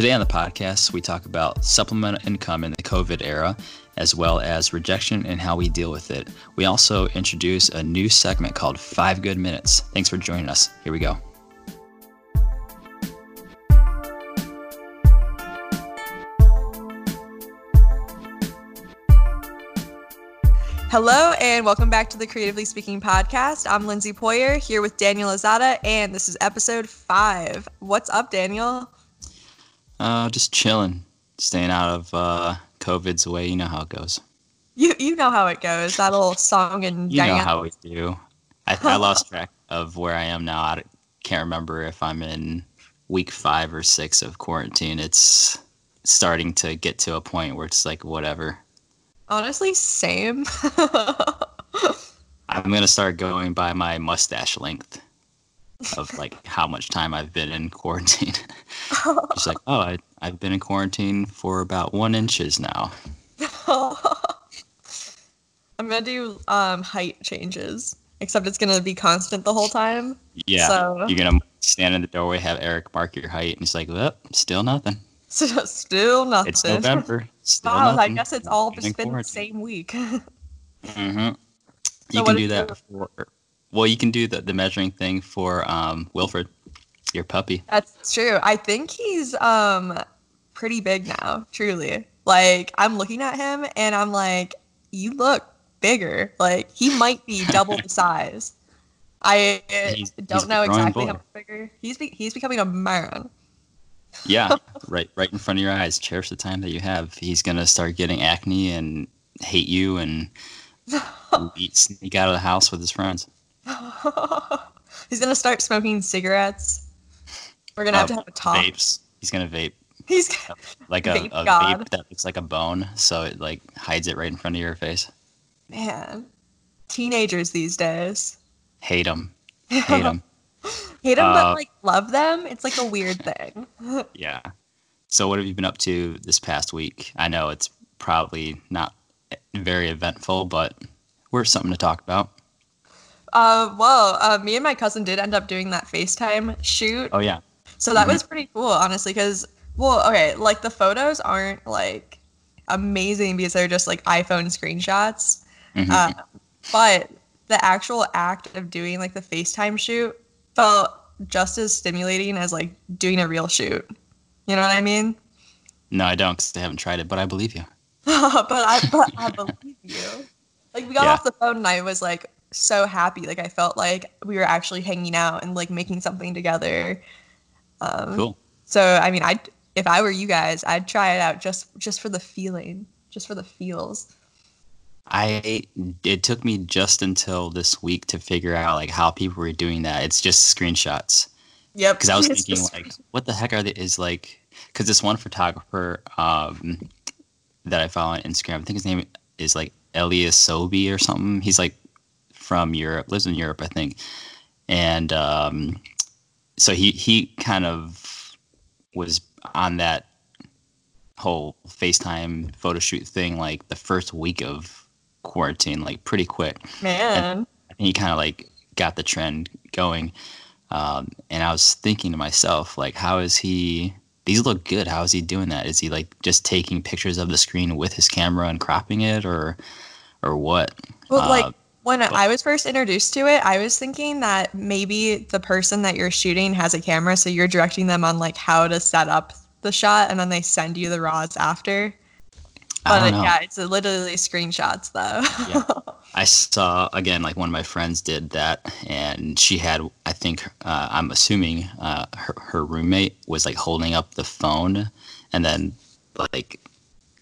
Today on the podcast, we talk about supplemental income in the COVID era, as well as rejection and how we deal with it. We also introduce a new segment called Five Good Minutes. Thanks for joining us. Here we go. Hello, and welcome back to the Creatively Speaking podcast. I'm Lindsay Poyer here with Daniel Azada, and this is episode five. What's up, Daniel? Uh, just chilling, staying out of uh, COVID's way. You know how it goes. You you know how it goes. That little song and You know how we do. I, I lost track of where I am now. I can't remember if I'm in week five or six of quarantine. It's starting to get to a point where it's like whatever. Honestly, same. I'm gonna start going by my mustache length of like how much time I've been in quarantine. She's like, oh, I, I've been in quarantine for about one inches now. I'm gonna do um, height changes, except it's gonna be constant the whole time. Yeah, So- you're gonna stand in the doorway, have Eric mark your height, and he's like, well, still nothing. So still nothing. It's November. Still Oh, I guess it's all Been just been the same week. Mm-hmm. So You can do that for. Well, you can do the, the measuring thing for um, Wilfred, your puppy. That's true. I think he's um pretty big now, truly. Like I'm looking at him and I'm like, you look bigger. Like he might be double the size. I uh, He's- don't he's know exactly boy. how much bigger. He's be- he's becoming a man. Yeah, right, right in front of your eyes. Cherish the time that you have. He's gonna start getting acne and hate you and sneak out of the house with his friends. he's gonna start smoking cigarettes. We're gonna have to Uh, have a talk. Vapes. He's gonna vape He's like a, Vape a vape that looks like a bone, so it like hides it right in front of your face. man. Teenagers these days. Hate them. Hate him. Hate them, Uh, but like love them. It's like a weird thing. Yeah. So what have you been up to this past week? I know it's probably not very eventful, but we're something to talk about. Uh, well, uh, me and my cousin did end up doing that FaceTime shoot. Oh yeah. So that Mhm. was pretty cool, honestly, because, well, okay, like the photos aren't like amazing because they're just like iPhone screenshots. Mhm. Uh, but the actual act of doing like the FaceTime shoot felt just as stimulating as like doing a real shoot. You know what I mean? no, I don't, because I haven't tried it, but I believe you. but I but I believe you. Like we got Yeah. off the phone and I was like so happy. Like I felt like we were actually hanging out and like making something together. Um, Cool. So I mean, I if I were you guys, I'd try it out just just for the feeling, just for the feels. I it took me just until this week to figure out like how people were doing that. It's just screenshots. Yep. because I was It's thinking like, what the heck are they? Is like, because this one photographer um, that I follow on Instagram, I think his name is like Elias Sobi or something. He's like from Europe, lives in Europe, I think, and um, so he he kind of was on that whole FaceTime photo shoot thing like the first week of quarantine, like pretty quick. man. Think he kind of like got the trend going. Um, and I was thinking to myself, like, how is he? These look good. How is he doing that? Is he like just taking pictures of the screen with his camera and cropping it, or, or what? Well, Uh, like when I was first introduced to it, I was thinking that maybe the person that you're shooting has a camera, so you're directing them on like how to set up the shot, and then they send you the raws after. But yeah, it's literally screenshots though. Yeah. I saw again, like one of my friends did that, and she had, I think, uh, I'm assuming, uh, her her roommate was like holding up the phone, and then like,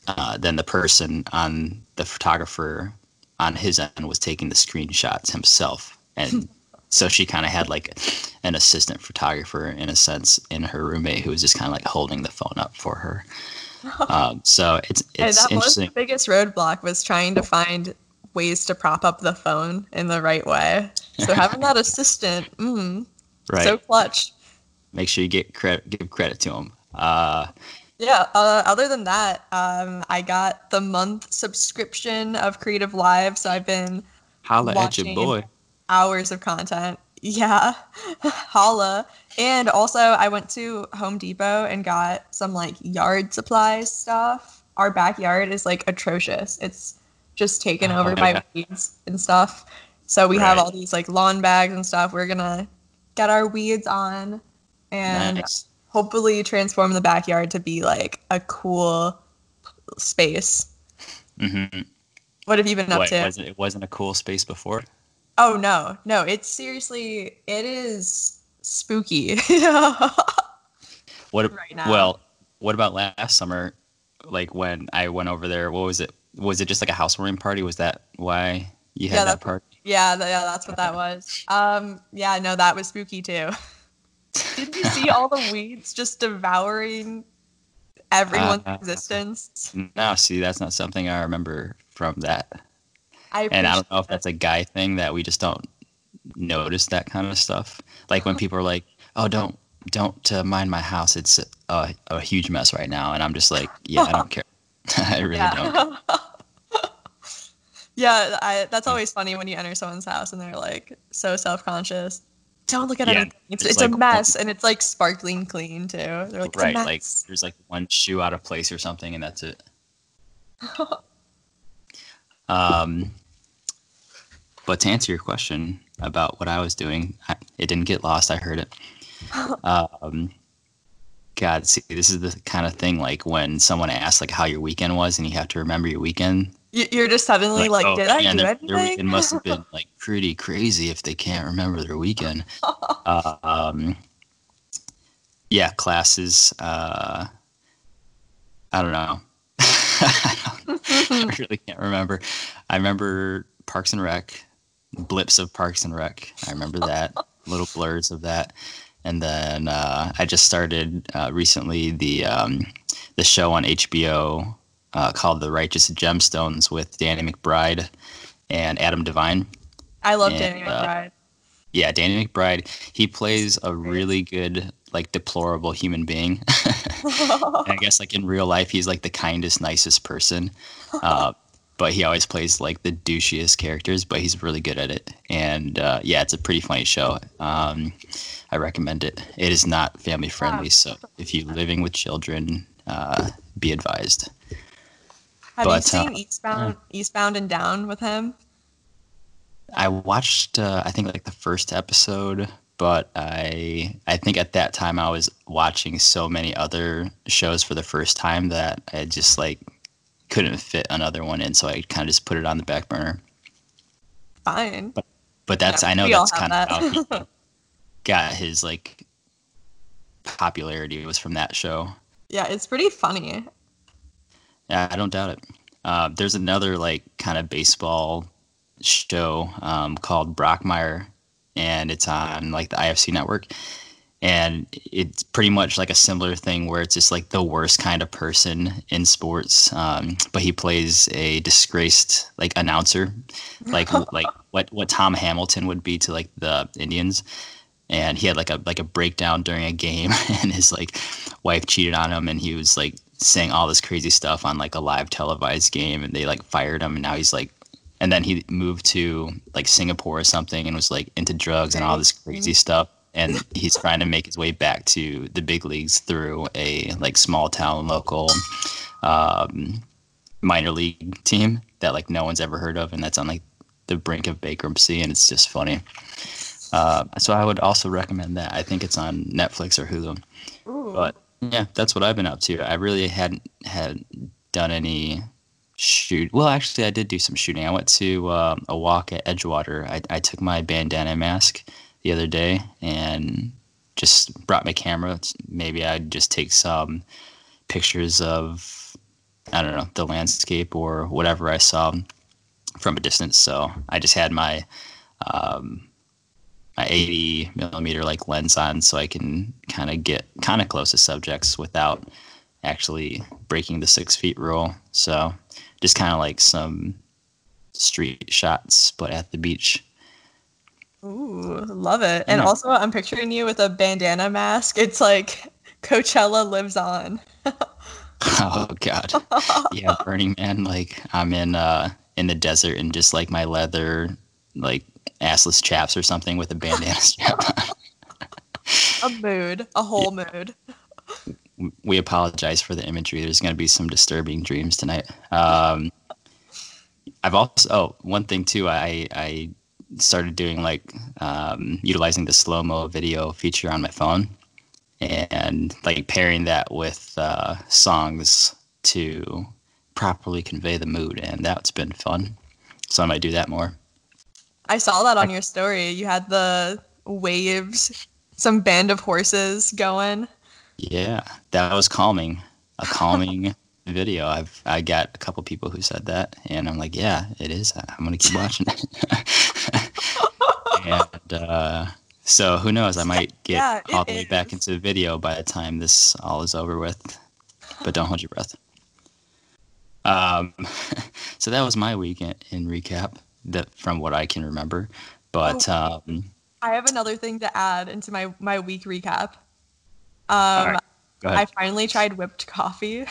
uh, then the person on the photographer on his end was taking the screenshots himself, and so she kind of had like an assistant photographer in a sense in her roommate who was just kind of like holding the phone up for her. Um, so it's and it's that was the biggest roadblock was trying to find ways to prop up the phone in the right way. So having that assistant, mm, Right. so clutch. Make sure you get credit, give credit to him. Uh, Yeah. Uh, other than that, um, I got the month subscription of CreativeLive, so I've been holla at Watching. your boy. hours of content. Yeah, holla. And also, I went to Home Depot and got some like yard supplies stuff. Our backyard is like atrocious. It's just taken over Oh, by weeds and stuff. So we have all these like lawn bags and stuff. We're gonna get our weeds on and Nice. Hopefully transform the backyard to be like a cool space. hmm What have you been up What, to? was it, it wasn't a cool space before? Oh no, no, it's seriously it is spooky. What? Right now. Well, what about last summer? Like when I went over there, what was it? Was it just like a housewarming party? Was that why you had Yeah, that that's- party? yeah, yeah, that's what that was. Um, yeah, no, that was spooky too. Did you see all the weeds just devouring everyone's Uh, existence? No, see, that's not something I remember from that. I And I don't know if that's a guy thing that we just don't notice that kind of stuff. Like when people are like, "Oh, don't don't uh, mind my house. It's a, a huge mess right now," and I'm just like, "Yeah, I don't care. I really don't." yeah, I, that's always funny when you enter someone's house and they're like so self-conscious. Don't look at Yeah, anything. It's, it's it's a like- mess, and it's like sparkling clean too. They're like, right? Like there's like one shoe out of place or something, and that's it. Um, but to answer your question about what I was doing, I, it didn't get lost. I heard it. Um, God, see, this is the kind of thing like when someone asks like how your weekend was, and you have to remember your weekend. You- You're just suddenly like, oh, did I man, do their, anything? their weekend must have been like pretty crazy if they can't remember their weekend. Uh, um, yeah, classes. Uh, I don't know. I, don't- I really can't remember. I remember Parks and Rec, blips of Parks and Rec. I remember that, little blurs of that. And then uh, I just started uh, recently the um, the show on HBO uh, called The Righteous Gemstones with Danny McBride and Adam DeVine. I love and, Danny uh, McBride. Yeah, Danny McBride. He plays a really good, like, deplorable human being. and I guess, like, in real life, he's like the kindest, nicest person. Uh, but he always plays like the douchiest characters, but he's really good at it. And uh, yeah, it's a pretty funny show. Um, I recommend it. It is not family friendly, so if you're living with children, uh, be advised. Have you seen uh, Eastbound, Eastbound and Down with him? I watched, uh, I think, like the first episode, but I, I think at that time I was watching so many other shows for the first time that I just like couldn't fit another one in, so I kind of just put it on the back burner. Fine. But that's, Yeah, I know that's kind of how that. he got his like popularity was from that show. yeah, it's pretty funny. Yeah, I don't doubt it. Uh, there's another like kind of baseball show um, called Brockmire, and it's on like the IFC network. And it's pretty much like a similar thing where it's just like the worst kind of person in sports. Um, but he plays a disgraced like announcer, like like what what Tom Hamilton would be to like the Indians. And he had like a like a breakdown during a game, and his like wife cheated on him, and he was like saying all this crazy stuff on like a live televised game, and they like fired him, and now he's like, and then he moved to like Singapore or something, and was like into drugs and all this crazy stuff, and he's trying to make his way back to the big leagues through a like small town local um, minor league team that like no one's ever heard of, and that's on like the brink of bankruptcy, and it's just funny. Uh, so I would also recommend that. I think it's on Netflix or Hulu. Ooh. But yeah, that's what I've been up to. I really hadn't had done any shoot. Well, actually, I did do some shooting. I went to um, a walk at Edgewater. I, I took my bandana mask the other day and just brought my camera. Maybe I'd just take some pictures of I don't know the landscape or whatever I saw from a distance. So I just had my um, my 80 millimeter like lens on so I can kind of get kind of close to subjects without actually breaking the six feet rule. So just kind of like some street shots, but at the beach. Ooh, love it. And Yeah. also, I'm picturing you with a bandana mask. It's like Coachella lives on. Oh God, yeah, Burning Man. Like I'm in uh in the desert and just like my leather like assless chaps or something with a bandana strap on. A mood, a whole mood. We apologize for the imagery. There's going to be some disturbing dreams tonight. Um, I've also oh one thing too. I I started doing like um, utilizing the slow mo video feature on my phone and like pairing that with uh, songs to properly convey the mood, and that's been fun. So I might do that more. I saw that on your story. You had the waves, some band of horses going. Yeah, that was calming. A calming video. I've I got a couple people who said that, and I'm like, yeah, it is. I'm gonna keep watching it. and uh, so who knows? I might get Yeah, all the way back into the video by the time this all is over with. But don't hold your breath. Um, so that was my weekend in recap, that from what I can remember. But Oh. um, I have another thing to add into my my week recap. Um, right, I finally tried whipped coffee,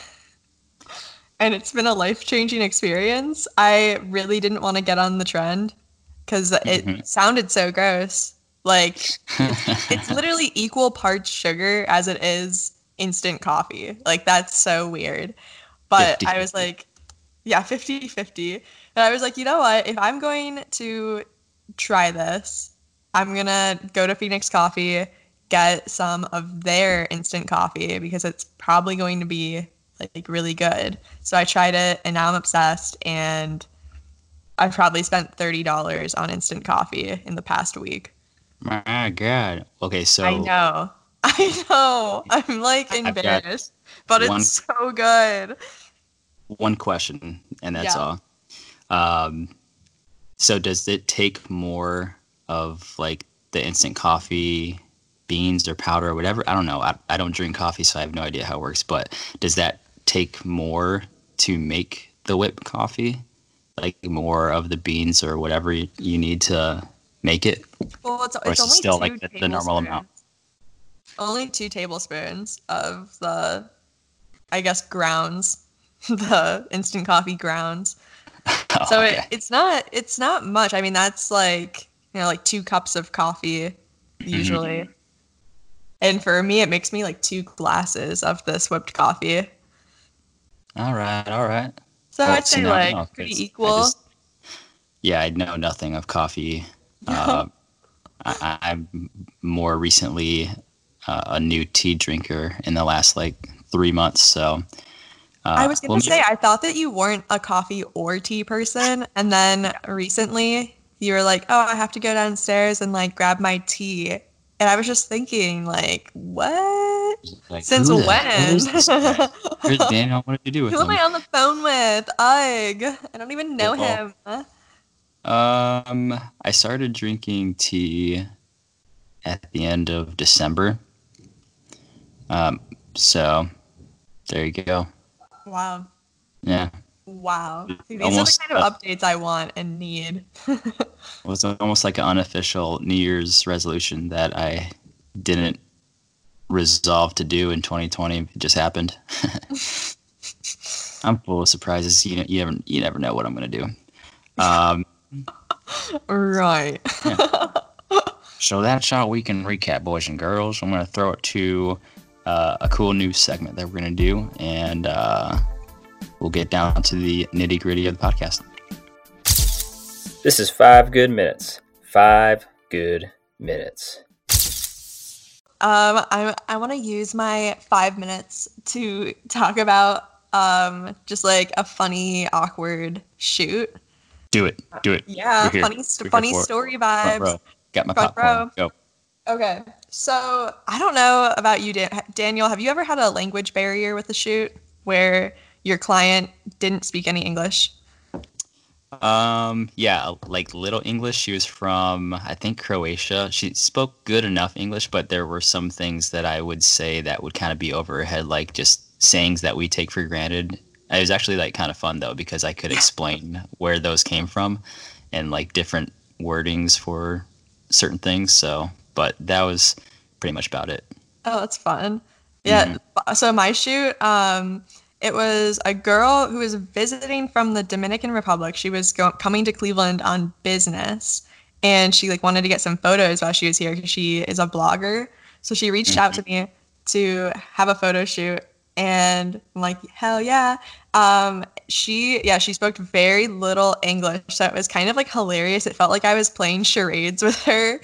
and it's been a life changing experience. I really didn't want to get on the trend because it Mhm. sounded so gross. Like it's literally equal parts sugar as it is instant coffee. Like that's so weird. But I was like, yeah, 50 50. And I was like, you know what? If I'm going to try this, I'm going to go to Phoenix Coffee, get some of their instant coffee because it's probably going to be like really good. So I tried it and now I'm obsessed and I've probably spent $30 on instant coffee in the past week. my God. Okay, so I know. I know. I'm like embarrassed, but it's so good. one question, and that's Yeah. all. Um, so does it take more of like the instant coffee beans or powder or whatever? I don't know. I, I don't drink coffee, so I have no idea how it works. But does that take more to make the whipped coffee? Like more of the beans or whatever you, you need to make it? Well, it's, Or it's is it only still, two like, the- the normal amount? Only two tablespoons of the, I guess, grounds, the instant coffee grounds. Oh, so okay. it, it's not it's not much. I mean, that's like you know like two cups of coffee usually. Mm-hmm. And for me, it makes me like two glasses of this whipped coffee. all right, all right. So Well, I'd say like 'cause pretty equal. just- yeah, I know nothing of coffee. Uh, I, I'm more recently uh, a new tea drinker in the last like three months. So uh, I was gonna say I thought that you weren't a coffee or tea person, and then recently you were like, "Oh, I have to go downstairs and like grab my tea," and I was just thinking, like, what? like, Since when? hell is this guy? Here's Daniel. What did you do with Who am? I on the phone with? Ugh, I don't even know Well, him. Um, I started drinking tea at the end of December. Um, so there you go. Wow, Yeah, wow. See, these Almost, are the kind of uh, updates I want and need. it was almost like an unofficial New Year's resolution that I didn't resolve to do in 2020. It just happened. I'm full of surprises. You you never you never know what I'm gonna do. Um, right. so that's our weekend recap, boys and girls. I'm gonna throw it to uh, a cool new segment that we're gonna do, and uh, we'll get down to the nitty gritty of the podcast. This is five good minutes. Five good minutes. Um, I I want to use my five minutes to talk about um just like a funny awkward shoot. Do it. Do it. Yeah, funny st- funny for it. story vibes. row. Got my Front popcorn. Go. Okay, so I don't know about you, Dan- Daniel. Have you ever had a language barrier with a shoot where your client didn't speak any English? Um, yeah, like little English. She was from, I think, Croatia. She spoke good enough English, but there were some things that I would say that would kind of be over her head, like just sayings that we take for granted. It was actually like kind of fun though because I could explain where those came from and like different wordings for certain things. So, but that was pretty much about it. Oh, that's fun. Yeah. So my shoot, um, it was a girl who was visiting from the Dominican Republic. She was go- coming to Cleveland on business, and she like wanted to get some photos while she was here because she is a blogger. So she reached mm-hmm. out to me to have a photo shoot, and I'm like, hell yeah. Um, she yeah she spoke very little English, so it was kind of like hilarious. It felt like I was playing charades with her,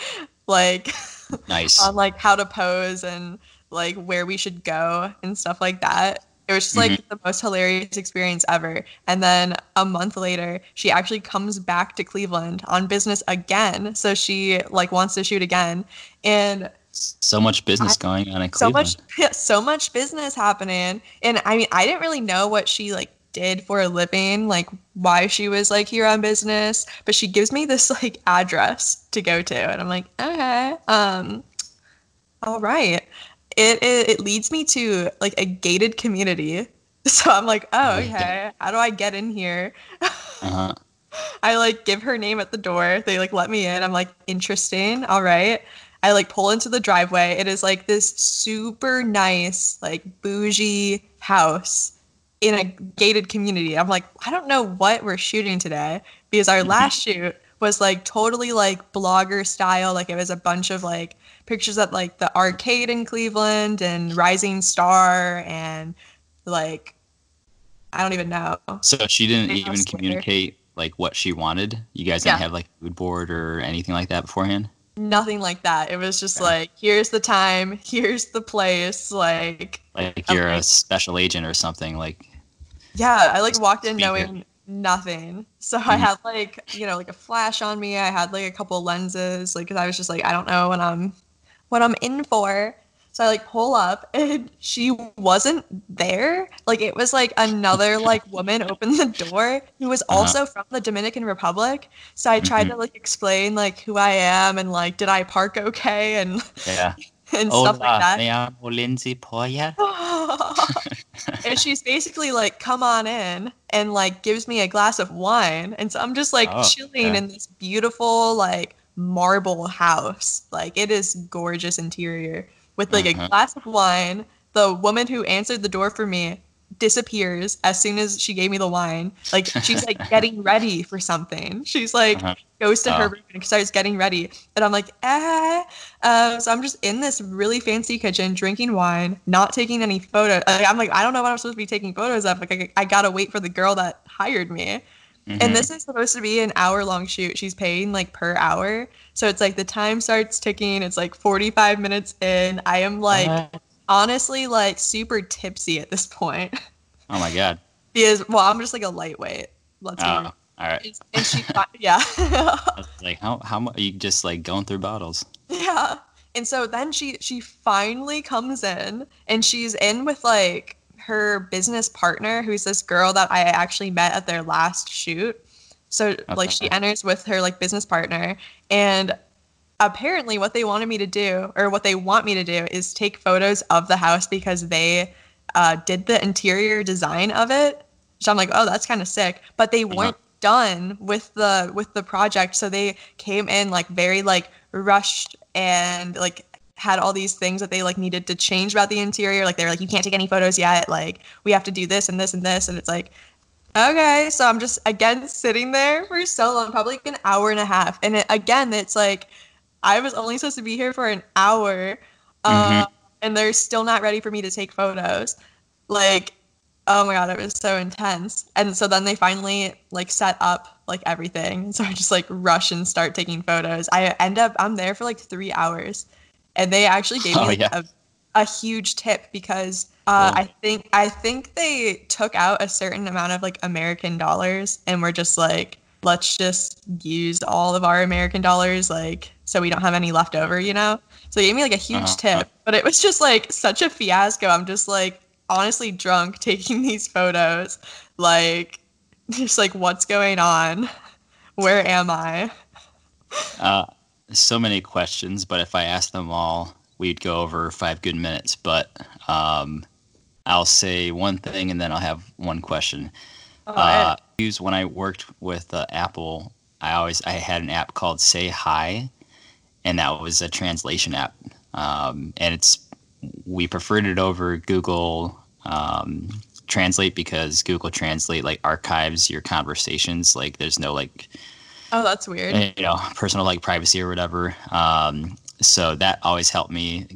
like nice on like how to pose and like where we should go and stuff like that. It was just like mm-hmm. the most hilarious experience ever. And then a month later, she actually comes back to Cleveland on business again. So she like wants to shoot again. And so much business I, going on in Cleveland. So much yeah, so much business happening. And I mean, I didn't really know what she like did for a living, like why she was like here on business, but she gives me this like address to go to and I'm like, "Okay. Um all right." it, it, it leads me to like a gated community. So I'm like, oh, okay. How do I get in here? Uh-huh. I like give her name at the door. They like let me in. I'm like, interesting. All right. I like pull into the driveway. It is like this super nice, like bougie house in a gated community. I'm like, I don't know what we're shooting today because our mm-hmm. last shoot was like totally like blogger style. Like it was a bunch of like pictures at like the arcade in Cleveland and Rising Star and like I don't even know. So she didn't even communicate like what she wanted. You guys didn't yeah. have like mood board or anything like that beforehand. Nothing like that. It was just like, here's the time, here's the place, like like you're a special agent or something. Like yeah, I like walked in knowing nothing. So I had like you know like a flash on me. I had like a couple lenses, like because I was just like I don't know when I'm what I'm in for. So I like pull up and she wasn't there. Like it was like another like woman opened the door who was uh-huh. also uh-huh. from the Dominican Republic. So I tried mm-hmm. to like explain like who I am and like did I park okay and yeah and Hola, stuff like that. Me llamo Lindsay Poya. and she's basically like, come on in and like gives me a glass of wine. And so I'm just like oh, chilling yeah. in this beautiful like marble house. Like it is gorgeous interior with like uh-huh. a glass of wine. The woman who answered the door for me disappears as soon as she gave me the wine. Like she's like getting ready for something. She's like uh-huh. goes to her room and starts getting ready, and I'm like, eh. Uh, so I'm just in this really fancy kitchen drinking wine, not taking any photos. Like, I'm like, I don't know what I'm supposed to be taking photos of. Like I, I gotta wait for the girl that hired me. Mm-hmm. And this is supposed to be an hour long shoot. She's paying like per hour. So it's like the time starts ticking. It's like 45 minutes in. I am like uh-huh. Honestly like super tipsy at this point. Oh my god. because well, I'm just like a lightweight. Let's oh, all right. And she yeah. like how how much are you just like going through bottles? Yeah. And so then she she finally comes in and she's in with like her business partner, who's this girl that I actually met at their last shoot. So okay. like she enters with her like business partner and apparently what they wanted me to do or what they want me to do is take photos of the house because they uh, did the interior design of it. So I'm like, oh, that's kind of sick. But they uh-huh. weren't done with the with the project, so they came in like very like rushed and like had all these things that they like needed to change about the interior. Like they were like, you can't take any photos yet. Like we have to do this and this and this. And it's like, okay. So I'm just again sitting there for so long, probably like an hour and a half. And it, again, it's like I was only supposed to be here for an hour, mm-hmm. uh, and they're still not ready for me to take photos. Like, oh my god, it was so intense. And so then they finally like set up like everything. So I just like rush and start taking photos. I end up I'm there for like three hours and they actually gave oh, me yeah. a, a, huge tip because uh, I think I think they took out a certain amount of like American dollars and were just like, let's just use all of our American dollars, like so we don't have any left over, you know. So they gave me like a huge uh-huh. tip, but it was just like such a fiasco. I'm just like honestly drunk taking these photos, like just like what's going on? Where am I? Uh, so many questions, but if I ask them all, we'd go over five good minutes. But um, I'll say one thing and then I'll have one question. Uh, use when I worked with uh, Apple, I always I had an app called SayHi, and that was a translation app. Um, and it's we preferred it over Google um, Translate because Google Translate like archives your conversations. Like there's no like Oh, that's weird. you know, personal like privacy or whatever. Um, so that always helped me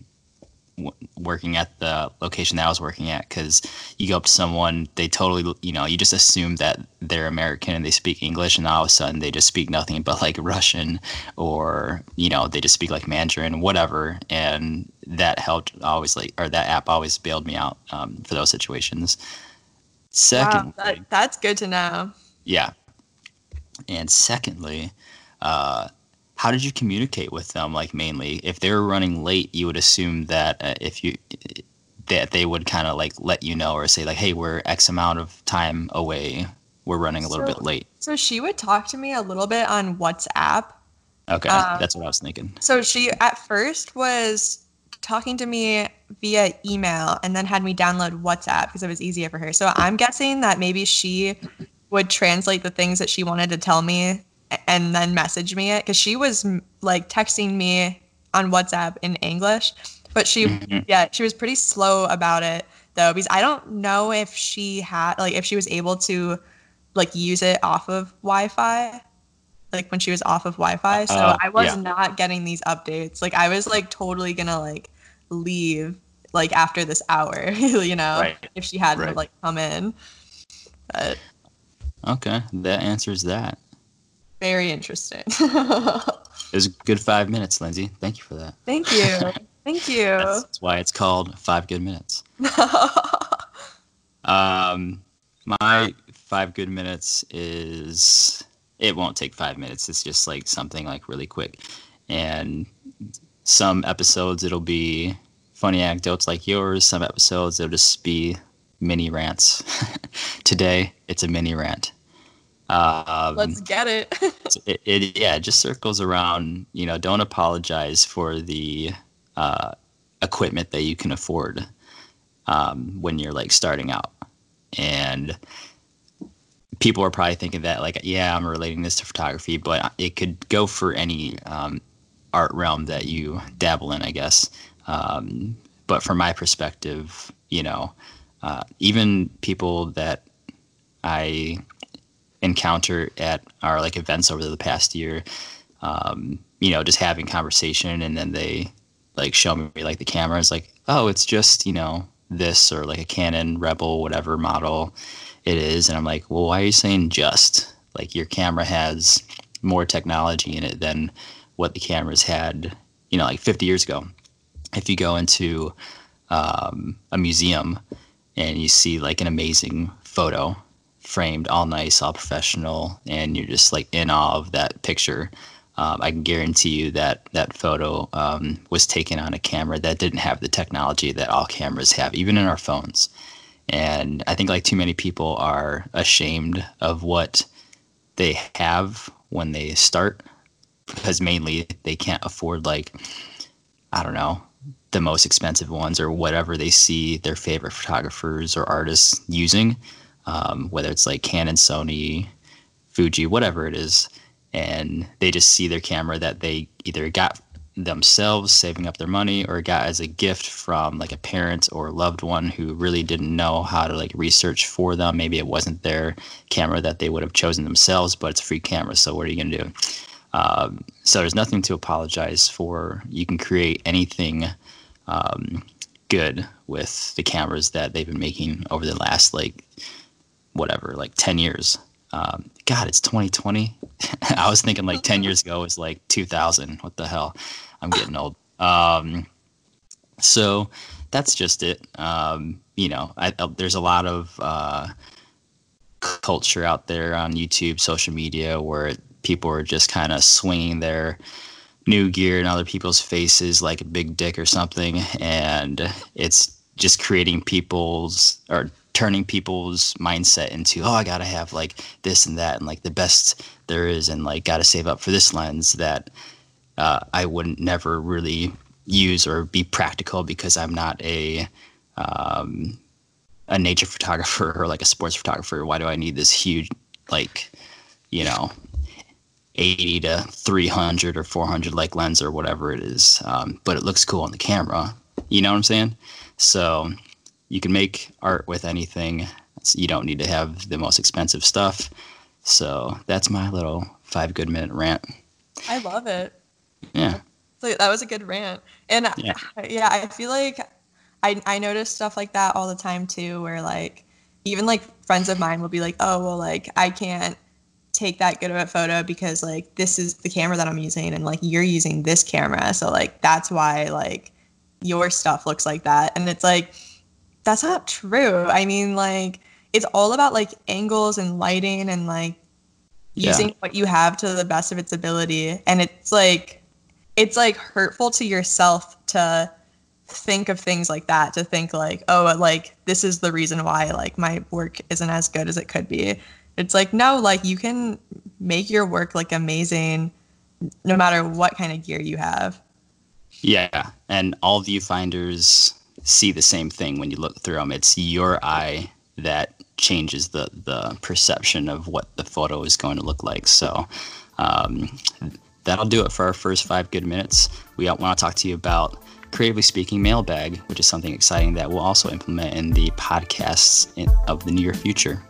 working at the location that I was working at because you go up to someone, they totally, you know, you just assume that they're American and they speak English, and all of a sudden they just speak nothing but like Russian or, you know, they just speak like Mandarin, whatever. And that helped always, like, or that app always bailed me out um, for those situations. Second, Wow, that, that's good to know. yeah. And secondly, uh, how did you communicate with them? Like mainly, if they were running late, you would assume that uh, if you that they would kind of like let you know or say like, "Hey, we're X amount of time away. We're running a little So- bit late." So she would talk to me a little bit on WhatsApp. Okay, uh, that's what I was thinking. So she at first was talking to me via email and then had me download WhatsApp because it was easier for her. So I'm guessing that maybe she would translate the things that she wanted to tell me and then message me it because she was like texting me on WhatsApp in English, but she Mhm. yeah she was pretty slow about it though because I don't know if she had like if she was able to like use it off of Wi-Fi like when she was off of Wi-Fi. So Uh, I was yeah. not getting these updates. Like I was like totally gonna like leave like after this hour, you know, Right. if she hadn't Right. like come in. But Okay, that answers that. Very interesting. It was a good five minutes, Lindsay. Thank you for that. Thank you. Thank you. That's, that's why it's called five good minutes. Um, my five good minutes is it won't take five minutes. It's just like something like really quick, and some episodes it'll be funny anecdotes like yours. Some episodes it'll just be mini rants. Today it's a mini rant. Um, Let's get it. it, it yeah it just circles around you know don't apologize for the uh, equipment that you can afford um, when you're like starting out and people are probably thinking that like yeah i'm relating this to photography but it could go for any um, art realm that you dabble in i guess um, but from my perspective you know uh, even people that i encounter at our like events over the past year. Um, you know just having conversation and then they like show me like the camera. It's like oh it's just you know this or like a canon rebel whatever model it is. And i'm like well why are you saying just? Like your camera has more technology in it than what the cameras had you know like 50 years ago. If you go into um, a museum and you see like an amazing photo framed all nice all professional and you're just like in awe of that picture um, I can guarantee you that that photo um, was taken on a camera that didn't have the technology that all cameras have, even in our phones. And I think like too many people are ashamed of what they have when they start because mainly they can't afford like I don't know the most expensive ones or whatever they see their favorite photographers or artists using, um, whether it's like Canon, Sony, Fuji, whatever it is and they just see their camera that they either got themselves saving up their money or got as a gift from like a parent or loved one who really didn't know how to like research for them. Maybe it wasn't their camera that they would have chosen themselves but it's a free camera so what are you going to do? Um, so there's nothing to apologize for. You can create anything um, good with the cameras that they've been making over the last like whatever like 10 years um, God, it's 2020. I was thinking like 10 years ago was like 2000. What the hell? I'm getting old. Um, so that's just it. Um, you know, I, I, there's a lot of uh, culture out there on YouTube, social media, where people are just kind of swinging their new gear in other people's faces like a big dick or something, and it's just creating people's or turning people's mindset into oh i gotta have like this and that and like the best there is and like gotta save up for this lens that uh, i wouldn't never really use or be practical because i'm not a um, a nature photographer or like a sports photographer. Why do i need this huge like you know 80 to 300 or 400 like lens or whatever it is um, but it looks cool on the camera. You know what i'm saying? So you can make art with anything. You don't need to have the most expensive stuff. So that's my little five good minute rant. I love it. Yeah. So that was a good rant. And Yeah. yeah, I feel like I I notice stuff like that all the time too, where like even like friends of mine will be like, oh well, like I can't take that good of a photo because like this is the camera that I'm using, and like you're using this camera, so like that's why like your stuff looks like that, and it's like that's not true. I mean, like it's all about like angles and lighting and like Yeah. using what you have to the best of its ability, and it's like it's like hurtful to yourself to think of things like that to think like oh like this is the reason why like my work isn't as good as it could be it's like no like you can make your work like amazing no matter what kind of gear you have Yeah, and all viewfinders see the same thing when you look through them. It's your eye that changes the the perception of what the photo is going to look like. So um, that'll do it for our first five good minutes. We want to talk to you about creatively speaking mailbag, which is something exciting that we'll also implement in the podcasts in, of the near future.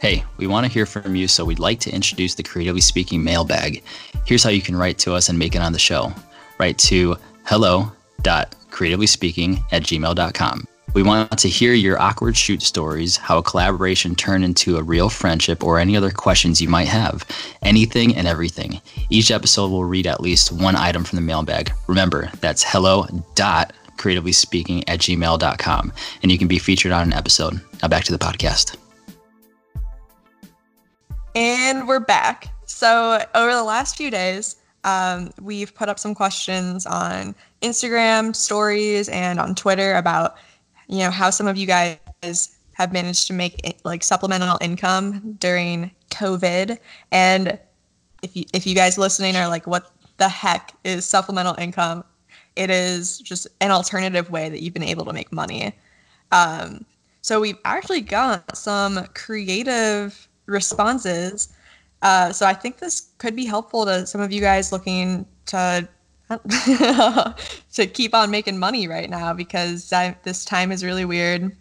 Hey, we want to hear from you, so we'd like to introduce the Creatively Speaking mailbag. Here's how you can write to us and make it on the show. Write to hello.creativelyspeaking at gmail.com. We want to hear your awkward shoot stories, how a collaboration turned into a real friendship, or any other questions you might have. Anything and everything. Each episode will read at least one item from the mailbag. Remember, that's hello.creativelyspeaking at gmail.com, and you can be featured on an episode. Now back to the podcast. And we're back. So, over the last few days, um, we've put up some questions on Instagram stories and on Twitter about, you know, how some of you guys have managed to make like supplemental income during COVID. And if you if you guys listening are like, what the heck is supplemental income? It is just an alternative way that you've been able to make money. Um, so we've actually got some creative responses. Uh, so I think this could be helpful to some of you guys looking to to keep on making money right now because I, this time is really weird.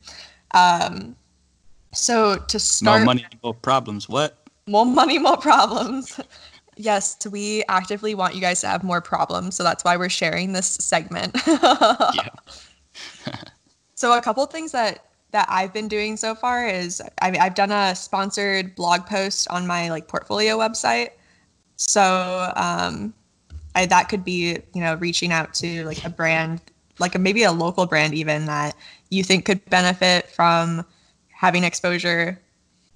Um, so to start, More money, more problems. What? more money, more problems. yes, we actively want you guys to have more problems, so that's why we're sharing this segment. Yeah. So a couple things that that I've been doing so far is I mean, I've done a sponsored blog post on my like portfolio website. So um, I, that could be you know reaching out to like a brand, like a, maybe a local brand even that you think could benefit from having exposure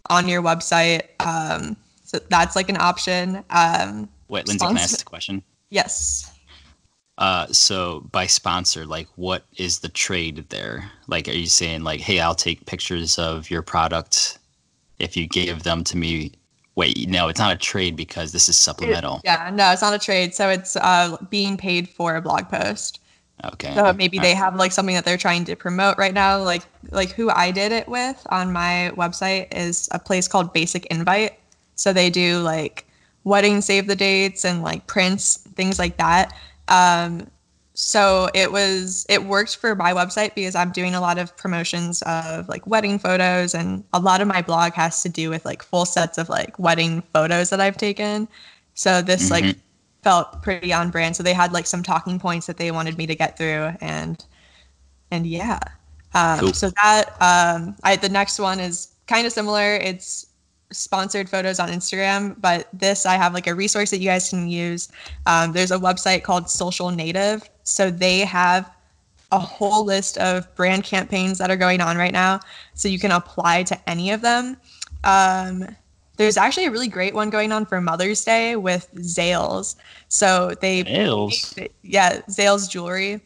on your website. Um, so that's like an option. Um, Wait, Lindsay, can I ask Sponsor- a question? yes. Uh, so by sponsor, like what is the trade there? Like, are you saying like, hey, I'll take pictures of your product if you give them to me? Wait, no, it's not a trade because this is supplemental. Yeah, no, it's not a trade. So it's uh, being paid for a blog post. Okay. So maybe All they right. have like something that they're trying to promote right now. Like like who I did it with on my website is a place called Basic Invite. So they do like wedding save the dates and like prints, things like that. Um, so it was it worked for my website because I'm doing a lot of promotions of like wedding photos and a lot of my blog has to do with like full sets of like wedding photos that I've taken. So this like Mhm. felt pretty on brand. So they had like some talking points that they wanted me to get through and and yeah. Um, Cool. so that um I the next one is kind of similar. It's sponsored photos on Instagram, but this I have like a resource that you guys can use. Um, there's a website called Social Native. So they have a whole list of brand campaigns that are going on right now. So you can apply to any of them. Um, there's actually a really great one going on for Mother's Day with Zales. So they, Zales. yeah, Zales jewelry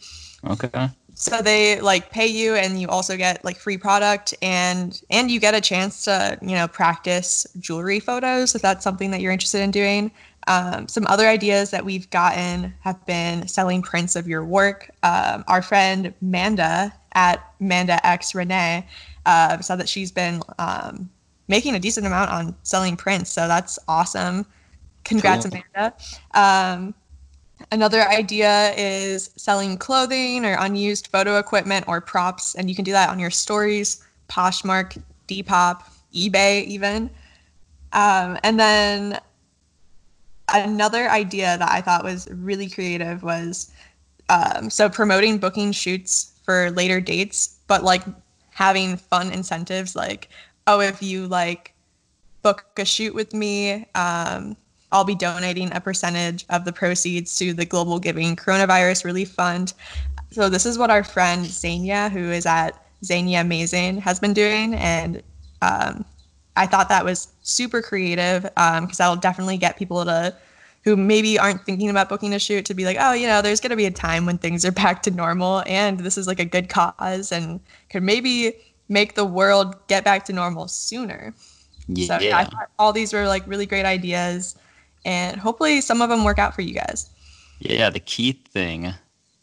Okay. So they like pay you and you also get like free product and and you get a chance to you know practice jewelry photos if that's something that you're interested in doing. Um, some other ideas that we've gotten have been selling prints of your work. Um, our friend manda at manda x renee uh, said that she's been um, making a decent amount on selling prints so that's awesome. Congrats Cool. amanda. Um, Another idea is selling clothing or unused photo equipment or props, and you can do that on your stories, Poshmark, Depop, eBay, even. Um, and then another idea that I thought was really creative was um, so promoting booking shoots for later dates, but like having fun incentives like, oh, if you like book a shoot with me, um, I'll be donating a percentage of the proceeds to the Global Giving Coronavirus Relief Fund. So this is what our friend Zania, who is at Zania Amazing, has been doing, and um, I thought that was super creative because um, that'll definitely get people to who maybe aren't thinking about booking a shoot to be like, oh, you know, there's going to be a time when things are back to normal and this is like a good cause and could maybe make the world get back to normal sooner. Yeah. So yeah, I thought all these were like really great ideas and hopefully some of them work out for you guys. Yeah, the key thing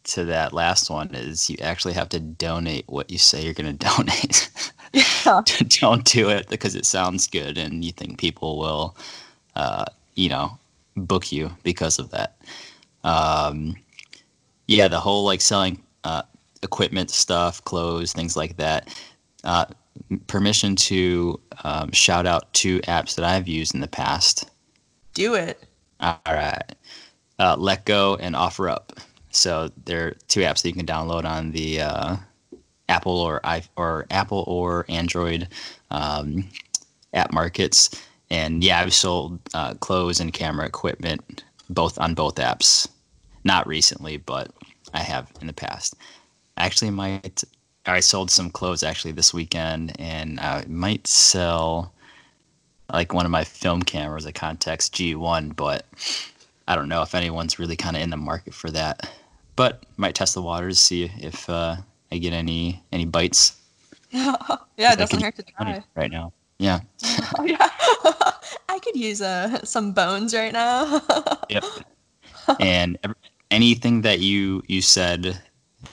to that last one is you actually have to donate what you say you're going to donate. Yeah. Don't do it because it sounds good and you think people will, uh, you know, book you because of that. Um, yeah, the whole like selling uh, equipment stuff, clothes, things like that. Uh, permission to um, shout out two apps that I've used in the past. Do it. All right. Uh, letgo and OfferUp. So they're two apps that you can download on the uh, Apple or i or Apple or Android um, app markets. And yeah, I've sold uh, clothes and camera equipment both on both apps. Not recently, but I have in the past. Actually, might I sold some clothes actually this weekend, and I might sell like one of my film cameras, a Contax G1, but I don't know if anyone's really kind of in the market for that. But might test the waters, see if uh, I get any any bites. yeah, it doesn't hurt to try. Right now, yeah. oh, yeah. I could use uh, some bones right now. yep. And anything that you you said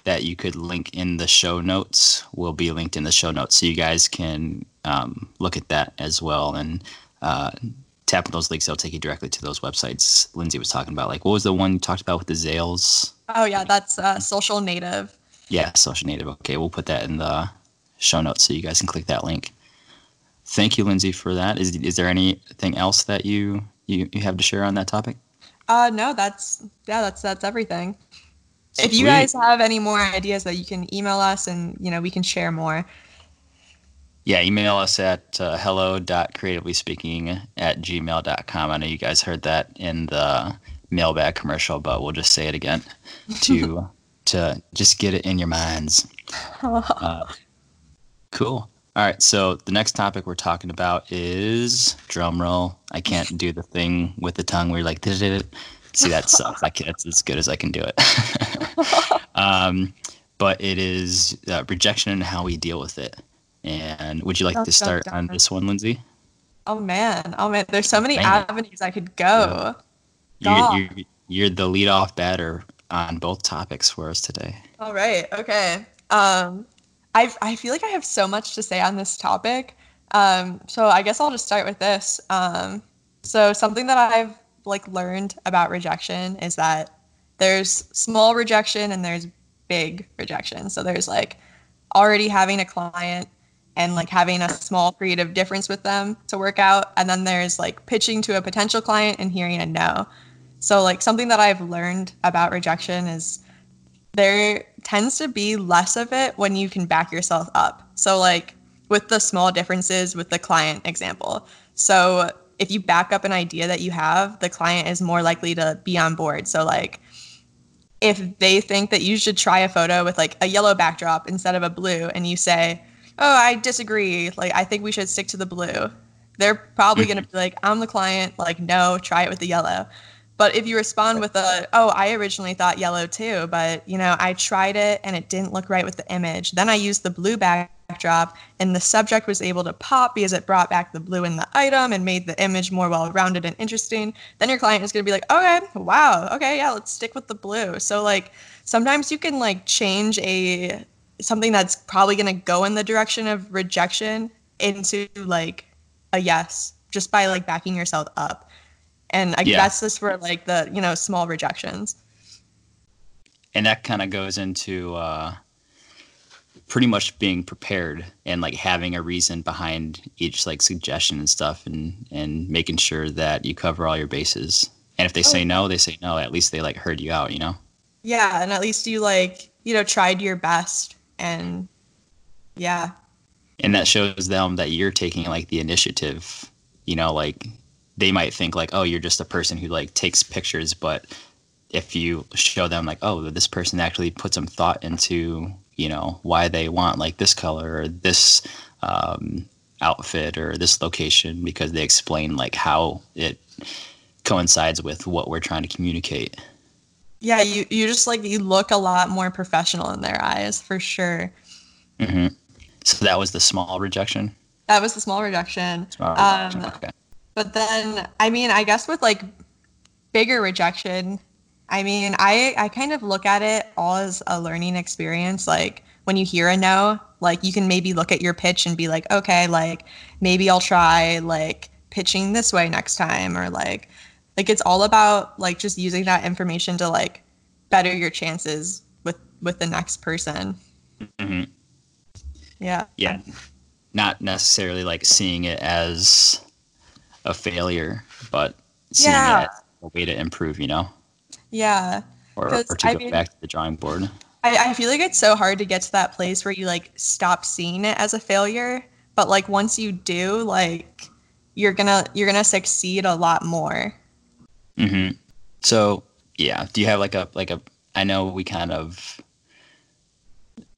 that you could link in the show notes will be linked in the show notes, so you guys can um, look at that as well and uh, tap on those links. They'll take you directly to those websites. Lindsay was talking about, like, what was the one you talked about with the Zales? Oh yeah, that's uh, Social Native. Yeah, Social Native. Okay, we'll put that in the show notes so you guys can click that link. Thank you, Lindsay, for that. Is is there anything else that you you, you have to share on that topic? Uh, no, that's yeah, that's that's everything. Sweet. If you guys have any more ideas that you can email us and you know we can share more. Yeah, email us at uh, hello.creatively at gmail.com. I know you guys heard that in the mailbag commercial, but we'll just say it again to to just get it in your minds. Uh, cool. All right, so the next topic we're talking about is drum roll. I can't do the thing with the tongue where you're like. See, that sucks. I can't, it's as good as I can do it. um, but it is uh, rejection and how we deal with it. And would you like to start on this one, Lindsay? Oh man, oh man, there's so many avenues I could go. Yeah. You're, you're, you're the lead off batter on both topics for us today. All right. Okay. Um, I I feel like I have so much to say on this topic. Um, so I guess I'll just start with this. Um, so something that I've like learned about rejection is that there's small rejection and there's big rejection. So there's like already having a client and like having a small creative difference with them to work out and then there's like pitching to a potential client and hearing a no. So like something that I've learned about rejection is there tends to be less of it when you can back yourself up. So, like with the small differences with the client example. So, if you back up an idea that you have, the client is more likely to be on board. So, like, if they think that you should try a photo with like a yellow backdrop instead of a blue, and you say, Oh, I disagree, like, I think we should stick to the blue, they're probably going to be like, I'm the client, like, no, try it with the yellow. But if you respond with a, oh, I originally thought yellow too, but you know, I tried it and it didn't look right with the image. Then I used the blue backdrop and the subject was able to pop because it brought back the blue in the item and made the image more well rounded and interesting. Then your client is going to be like, okay, wow, okay, yeah, let's stick with the blue. So like sometimes you can like change a something that's probably going to go in the direction of rejection into like a yes just by like backing yourself up and I yeah. guess this for like the you know small rejections. And that kind of goes into uh, pretty much being prepared and like having a reason behind each like suggestion and stuff and and making sure that you cover all your bases and if they Oh, say no they say no at least they like heard you out you know Yeah, and at least you like, you know, tried your best and yeah. and that shows them that you're taking like the initiative you know like they might think like oh you're just a person who like takes pictures but if you show them like oh this person actually put some thought into you know why they want like this color or this um, outfit or this location because they explain like how it coincides with what we're trying to communicate Yeah, you you just like you look a lot more professional in their eyes for sure. hmm so that was the small rejection, That was the small rejection. Small Um, okay But then, I mean, I guess with like bigger rejection, I mean, I I kind of look at it all as a learning experience. Like when you hear a no, like you can maybe look at your pitch and be like, okay, like maybe I'll try like pitching this way next time, or like like it's all about like just using that information to like better your chances with with the next person. hmm Yeah. yeah not necessarily like seeing it as a failure but seeing Yeah. it as a way to improve you know Yeah. or, or to I go mean- back to the drawing board I, I feel like it's so hard to get to that place where you like stop seeing it as a failure but like once you do like you're gonna you're gonna succeed a lot more hmm so yeah do you have like a like a i know we kind of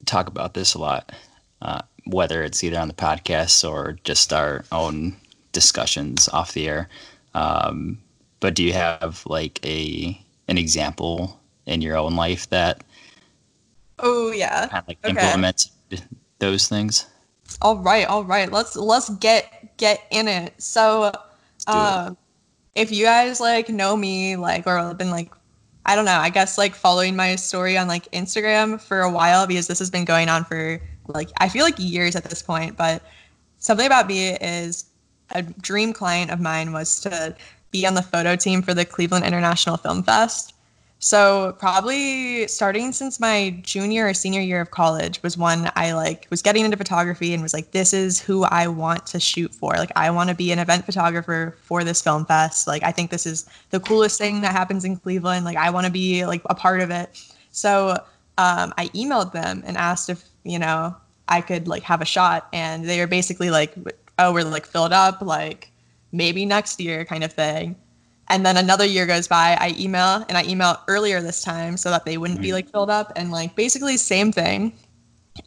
talk about this a lot uh, whether it's either on the podcast or just our own discussions off the air um, but do you have like a an example in your own life that oh yeah kind of like Okay. implement those things. all right all right let's let's get get in it so do it. um if you guys like know me like or have been like i don't know i guess like following my story on like instagram for a while because this has been going on for like i feel like years at this point but something about me is a dream client of mine was to be on the photo team for the cleveland international film fest so probably starting since my junior or senior year of college was when I like was getting into photography and was like, this is who I want to shoot for. Like I want to be an event photographer for this film fest. Like I think this is the coolest thing that happens in Cleveland. Like I want to be like a part of it. So um, I emailed them and asked if you know I could like have a shot, and they were basically like, oh, we're like filled up, like maybe next year kind of thing. And then another year goes by, I email and I email earlier this time so that they wouldn't be Mhm. like filled up and like basically same thing.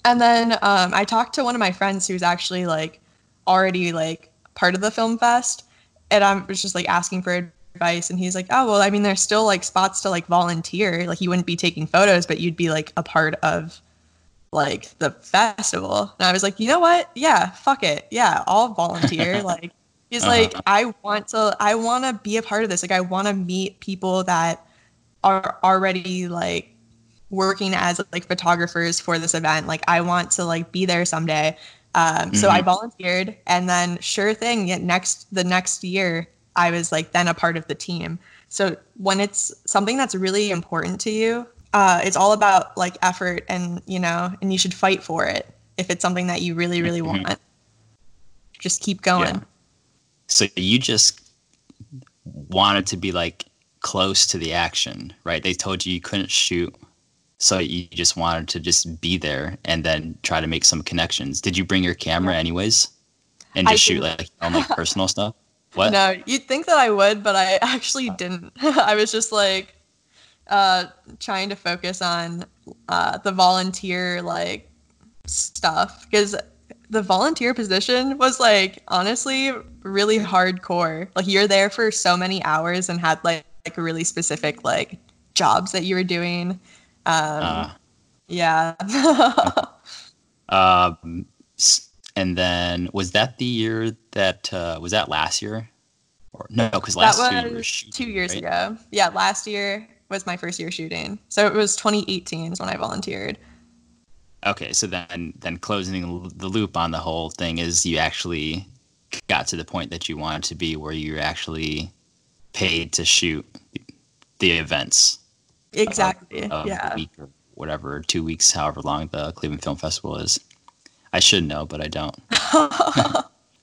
And then um, I talked to one of my friends who's actually like already like part of the film fest, and I was just like asking for advice, and he's like, "Oh well, I mean, there's still like spots to like volunteer. Like you wouldn't be taking photos, but you'd be like a part of like the festival." And I was like, "You know what? Yeah, fuck it. Yeah, I'll volunteer." like he's like, "I want to. I want to be a part of this. Like I want to meet people that are already like." working as like photographers for this event like i want to like be there someday um, so i volunteered and then sure thing next the next year i was like then a part of the team so when it's something that's really important to you uh, it's all about like effort and you know and you should fight for it if it's something that you really really Mhm. want just keep going Yeah. So you just wanted to be like close to the action, right? They told you you couldn't shoot, so you just wanted to just be there and then try to make some connections. Did you bring your camera anyways, and just shoot like own like personal stuff? What? No, you'd think that I would, but I actually didn't. I was just like uh trying to focus on uh the volunteer like stuff because the volunteer position was like honestly really hardcore. Like you're there for so many hours and had like like really specific like jobs that you were doing. Um Uh, yeah. um, and then was that the year that uh, was that last year? Or no, because that last year was shooting, two years right? ago. Yeah, last year was my first year shooting. So it was 2018 is when I volunteered. Okay, so then then closing the loop on the whole thing is you actually got to the point that you wanted to be where you're actually paid to shoot the events Exactly. of yeah. the week or whatever two weeks, however long the Cleveland Film Festival is. I should know, but I don't. yeah.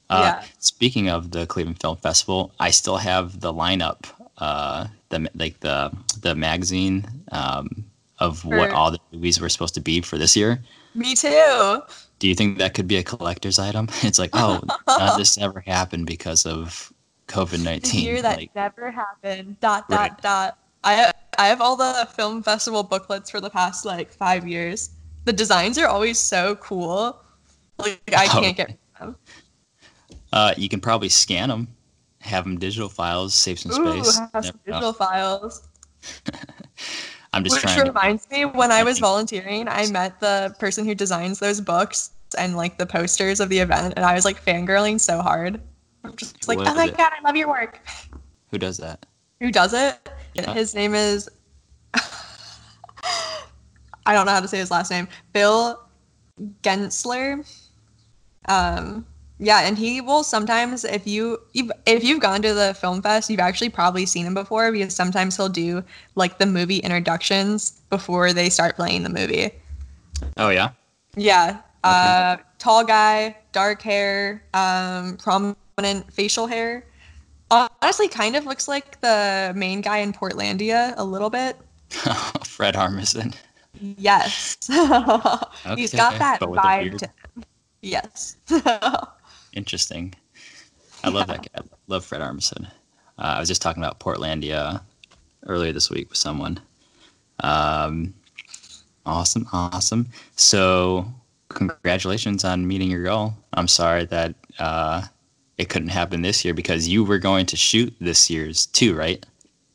Uh, speaking of the Cleveland Film Festival, I still have the lineup, uh, the like the the magazine um, of what all the movies were supposed to be for this year. Me too. Do you think that could be a collector's item? It's like, oh, none of this never happened because of COVID nineteen. year that Like, never happened. Dot dot Right. dot. I have, I have all the film festival booklets for the past like five years. The designs are always so cool. Like I Oh. can't get rid of them. uh, you can probably scan them, have them digital files, save some Ooh, space. have some know. digital files. I'm just Which trying. To, reminds me, when I was volunteering, I met the person who designs those books and like the posters of the event, and I was like fangirling so hard. I'm just like, What oh my it? god, I love your work. who does that? Who does it? Yeah. His name is. I don't know how to say his last name. Bill Gensler. Um, yeah, and he will sometimes, if you you've- if you've gone to the film fest, you've actually probably seen him before because sometimes he'll do like the movie introductions before they start playing the movie. Oh yeah. Yeah, uh, tall guy, dark hair, um, prominent facial hair. Honestly, kind of looks like the main guy in Portlandia a little bit. Fred Armisen. Yes, he's got that but with a vibe. Yes. Interesting. I love that guy. I love Fred Armisen. Uh, I was just talking about Portlandia earlier this week with someone. Um, awesome, awesome. So, congratulations on meeting your goal. I'm sorry that uh, it couldn't happen this year because you were going to shoot this year's too, right?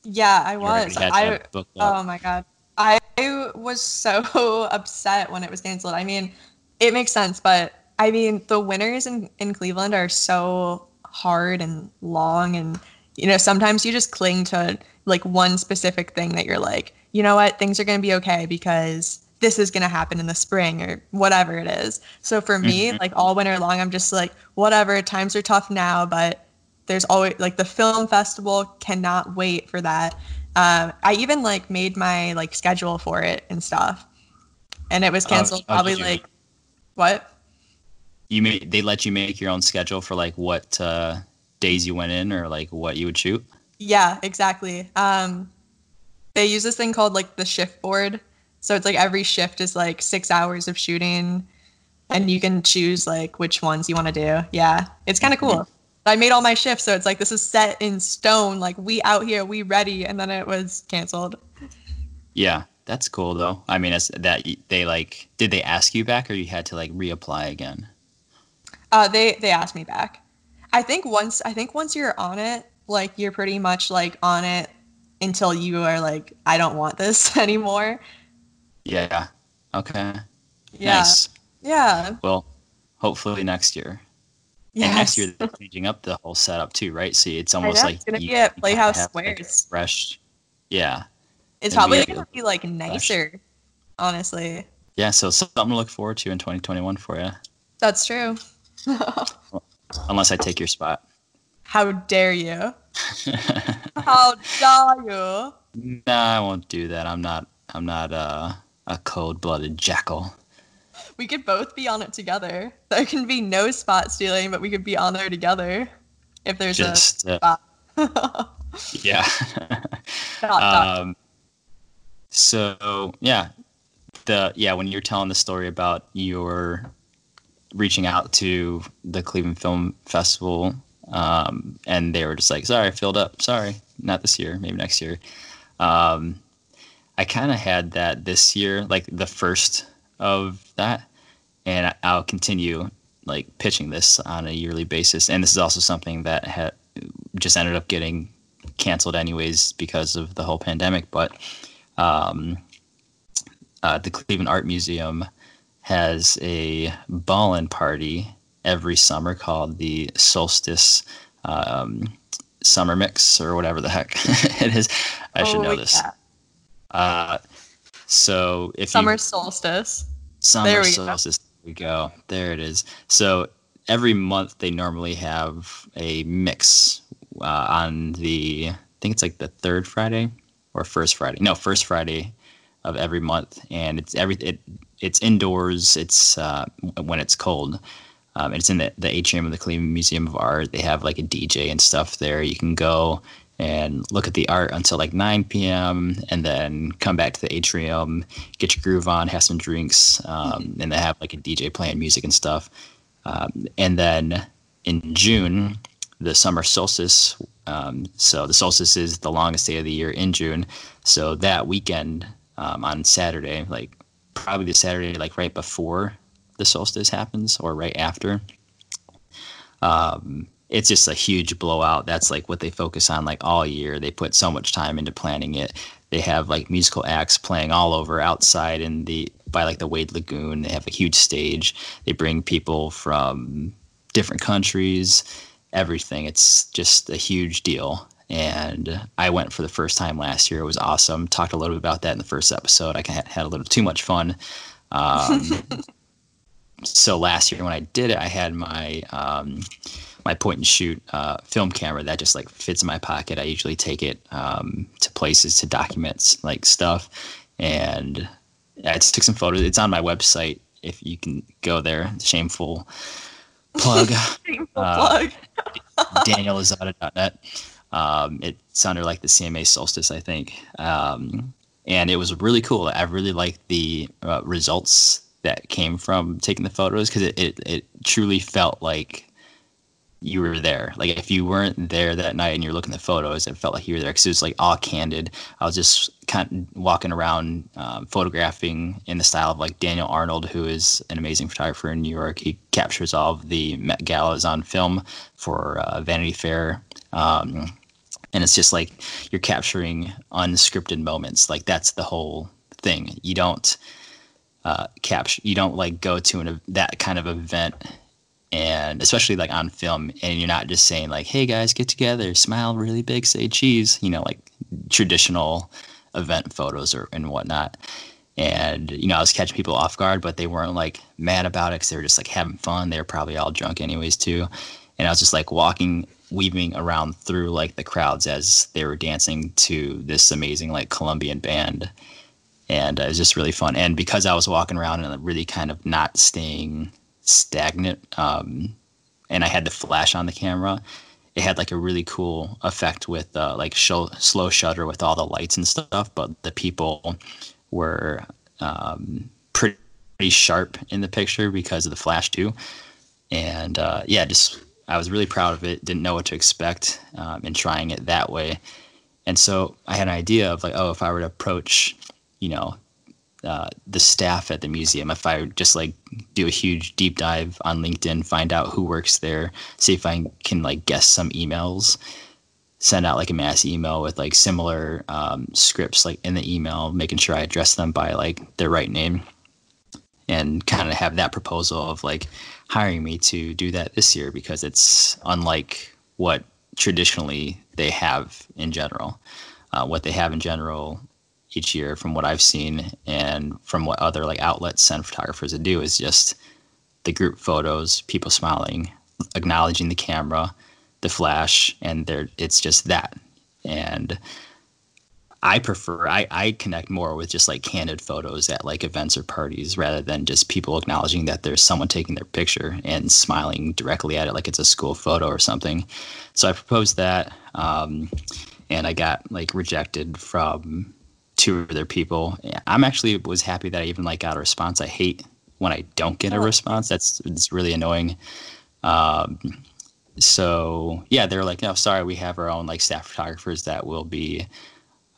yeah, I was. I that booked up. oh my god, I was so upset when it was canceled. I mean, it makes sense, but I mean, the winters in in Cleveland are so hard and long, and you know, sometimes you just cling to like one specific thing that you're like, you know what, things are gonna be okay because this is gonna happen in the spring or whatever it is. So for me, Mhm. like all winter long, I'm just like, whatever. Times are tough now, but there's always like the film festival cannot wait for that. Um, I even like made my like schedule for it and stuff, and it was Oh, canceled probably like what? You made they let you make your own schedule for like what uh, days you went in or like what you would shoot. Yeah, exactly. Um, they use this thing called like the shift board. So it's like every shift is like six hours of shooting, and you can choose like which ones you want to do. Yeah, it's kind of cool. I made all my shifts, so it's like this is set in stone. Like we out here, we ready, and then it was canceled. Yeah, that's cool though. I mean, it's that they like did they ask you back or you had to like reapply again? Uh, they they asked me back. I think once I think once you're on it, like you're pretty much like on it until you are like, I don't want this anymore. Yeah. Okay. Yeah. Nice. Yeah. Well, hopefully next year. Yes. And next year they're changing up the whole setup too, right? So it's almost know, like it's gonna you- be at Playhouse Squares. fresh. Yeah. It's probably gonna be like nicer, honestly. Yeah. So something to look forward to in 2021 for you, That's true. unless I take your spot. How dare you? How dare you? nah, I won't do that. I'm not. I'm not uh, a cold-blooded jackal. We could both be on it together. There can be no spot stealing, but we could be on there together if there's Just uh, a yeah. dot, dot. um, so yeah, the yeah when you're telling the story about your reaching out to the Cleveland Film Festival, um, and they were just like, "Sorry, filled up. Sorry, not this year. Maybe next year." Um, I kind of had that this year, like the first of that, and I'll continue like pitching this on a yearly basis. And this is also something that had just ended up getting canceled anyways because of the whole pandemic. But um, uh, the Cleveland Art Museum has a ballin party every summer called the Solstice um, Summer Mix or whatever the heck it is. I should Oh, know this. yeah. Uh, so if Summer you solstice. summer There we go. solstice, there we go. There it is. So every month they normally have a mix uh, on the I think it's like the third Friday or first Friday. No, first Friday of every month, and it's every it, it's indoors. It's uh, when it's cold. Um, it's in the, the atrium of the Cleveland Museum of Art. They have like a DJ and stuff there. You can go and look at the art until like 9 p.m. and then come back to the atrium, get your groove on, have some drinks, um, and they have like a DJ playing music and stuff. Um, and then in June, the summer solstice. Um, so the solstice is the longest day of the year in June. So that weekend um, on Saturday, like probably the Saturday like right before the solstice happens or right after. Um, it's just a huge blowout. That's like what they focus on like all year. They put so much time into planning it. They have like musical acts playing all over outside in the by like the Wade Lagoon. They have a huge stage. They bring people from different countries, everything. It's just a huge deal. And I went for the first time last year. It was awesome. Talked a little bit about that in the first episode. I had a little too much fun. Um, so last year when I did it, I had my um, my point and shoot uh, film camera that just like fits in my pocket. I usually take it um, to places to document like stuff, and I just took some photos. It's on my website if you can go there. Shameful plug. Shameful uh, plug. DanielLozada.net. Um, it's under like the CMA Solstice, I think. Um, and it was really cool. I really liked the uh, results that came from taking the photos because it, it, it truly felt like you were there. Like if you weren't there that night and you're looking at the photos, it felt like you were there because it was like all candid. I was just kind of walking around um, photographing in the style of like Daniel Arnold, who is an amazing photographer in New York. He captures all of the Met Galas on film for uh, Vanity Fair. Um, and it's just like you're capturing unscripted moments. Like that's the whole thing. You don't uh, capture, you don't like go to an, that kind of event and especially like on film and you're not just saying like hey guys get together smile really big say cheese you know like traditional event photos or and whatnot and you know i was catching people off guard but they weren't like mad about it because they were just like having fun they were probably all drunk anyways too and i was just like walking weaving around through like the crowds as they were dancing to this amazing like colombian band and uh, it was just really fun and because i was walking around and really kind of not staying stagnant. Um, and I had the flash on the camera. It had like a really cool effect with uh, like slow shutter with all the lights and stuff. But the people were um, pretty, pretty sharp in the picture because of the flash too. And uh, yeah, just I was really proud of it. Didn't know what to expect um, in trying it that way. And so I had an idea of like, oh, if I were to approach, you know, uh, the staff at the museum if I just like do a huge deep dive on LinkedIn, find out who works there, see if I can like guess some emails, send out like a mass email with like similar um, scripts like in the email, making sure I address them by like their right name, and kind of have that proposal of like hiring me to do that this year because it's unlike what traditionally they have in general. Uh, what they have in general each year from what I've seen and from what other like outlets send photographers to do is just the group photos, people smiling, acknowledging the camera, the flash, and there it's just that. And I prefer I, I connect more with just like candid photos at like events or parties rather than just people acknowledging that there's someone taking their picture and smiling directly at it like it's a school photo or something. So I proposed that, um, and I got like rejected from two other people. I'm actually was happy that I even like got a response. I hate when I don't get a oh. response. That's it's really annoying. Um, so yeah, they're like, no, sorry, we have our own like staff photographers that will be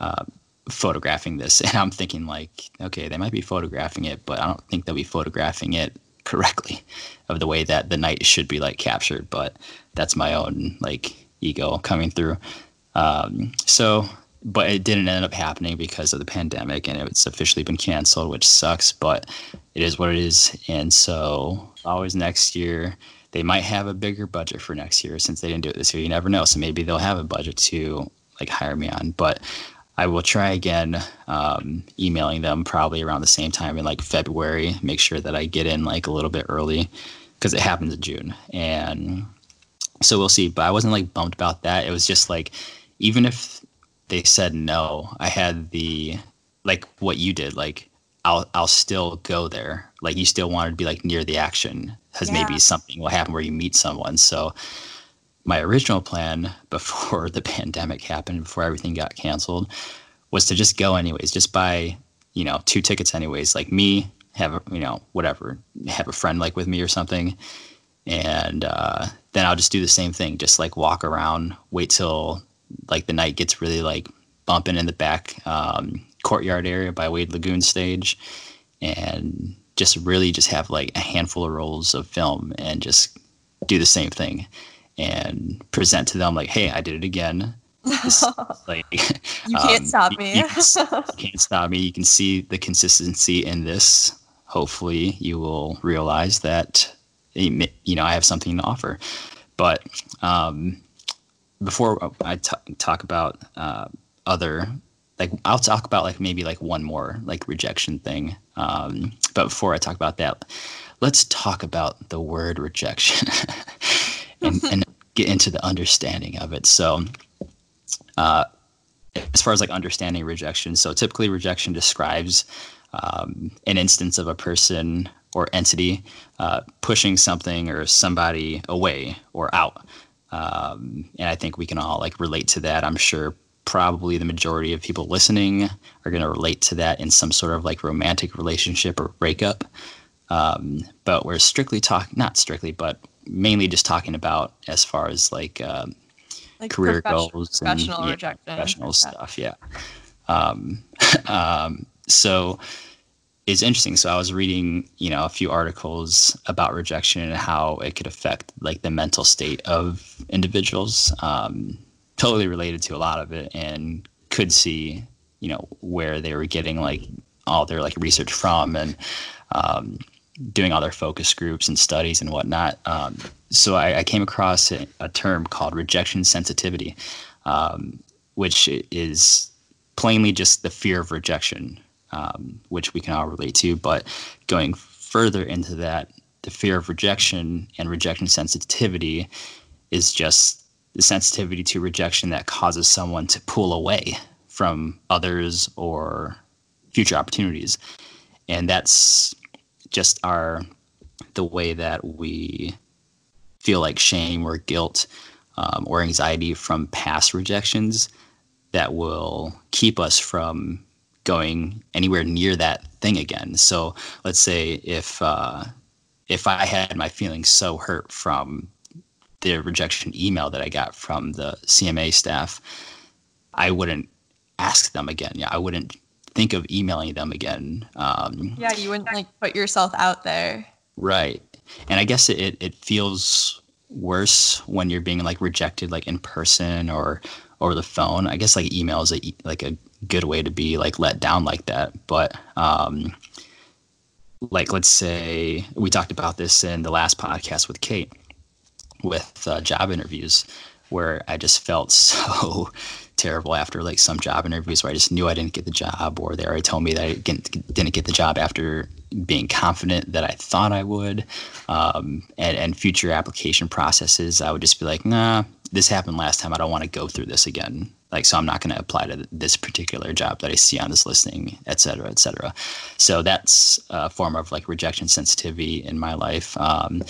uh, photographing this. And I'm thinking like, okay, they might be photographing it, but I don't think they'll be photographing it correctly of the way that the night should be like captured. But that's my own like ego coming through. Um, so but it didn't end up happening because of the pandemic and it's officially been canceled which sucks but it is what it is and so always next year they might have a bigger budget for next year since they didn't do it this year you never know so maybe they'll have a budget to like hire me on but i will try again um, emailing them probably around the same time in like february make sure that i get in like a little bit early because it happens in june and so we'll see but i wasn't like bummed about that it was just like even if they said no, I had the like what you did, like I'll I'll still go there. Like you still wanted to be like near the action because Yeah. maybe something will happen where you meet someone. So my original plan before the pandemic happened, before everything got canceled, was to just go anyways, just buy, you know, two tickets anyways. Like me, have a you know, whatever, have a friend like with me or something. And uh, then I'll just do the same thing, just like walk around, wait till like the night gets really like bumping in the back um, courtyard area by Wade Lagoon stage, and just really just have like a handful of rolls of film and just do the same thing and present to them like, hey, I did it again. This- like You can't um, stop me. you you can't stop me. You can see the consistency in this. Hopefully, you will realize that you know I have something to offer. But um, before I t- talk about uh, other, like I'll talk about like maybe like one more like rejection thing. Um, but before I talk about that, let's talk about the word rejection and, and get into the understanding of it. So, uh, as far as like understanding rejection, so typically rejection describes um, an instance of a person or entity uh, pushing something or somebody away or out. Um, and I think we can all like relate to that. I'm sure probably the majority of people listening are going to relate to that in some sort of like romantic relationship or breakup. Um, but we're strictly talking, not strictly, but mainly just talking about as far as like um, like career goals and professional yeah, rejection, professional Yeah. stuff. Yeah. Um, um, so it's interesting. So I was reading, you know, a few articles about rejection and how it could affect like the mental state of individuals. Um, totally related to a lot of it, and could see, you know, where they were getting like all their like research from and um, doing all their focus groups and studies and whatnot. Um, so I, I came across a, a term called rejection sensitivity, um, which is plainly just the fear of rejection, um, which we can all relate to. But going further into that, the fear of rejection and rejection sensitivity is just the sensitivity to rejection that causes someone to pull away from others or future opportunities. And that's just our the way that we feel like shame or guilt um, or anxiety from past rejections that will keep us from going anywhere near that thing again. So let's say if uh, if I had my feelings so hurt from the rejection email that I got from the CMA staff, I wouldn't ask them again. Yeah, I wouldn't think of emailing them again. Um, Yeah, you wouldn't like put yourself out there. Right. And I guess it, it, feels worse when you're being like rejected like in person or over the phone. I guess like email is a, like a good way to be like let down like that. But um like let's say we talked about this in the last podcast with Kate with uh, job interviews where I just felt so terrible after like some job interviews where I just knew I didn't get the job or they already told me that I didn't, get the job after being confident that I thought I would. Um, and, and future application processes, I would just be like, nah, this happened last time. I don't want to go through this again. Like, so I'm not going to apply to this particular job that I see on this listing, et cetera, et cetera. So that's a form of like rejection sensitivity in my life. Um,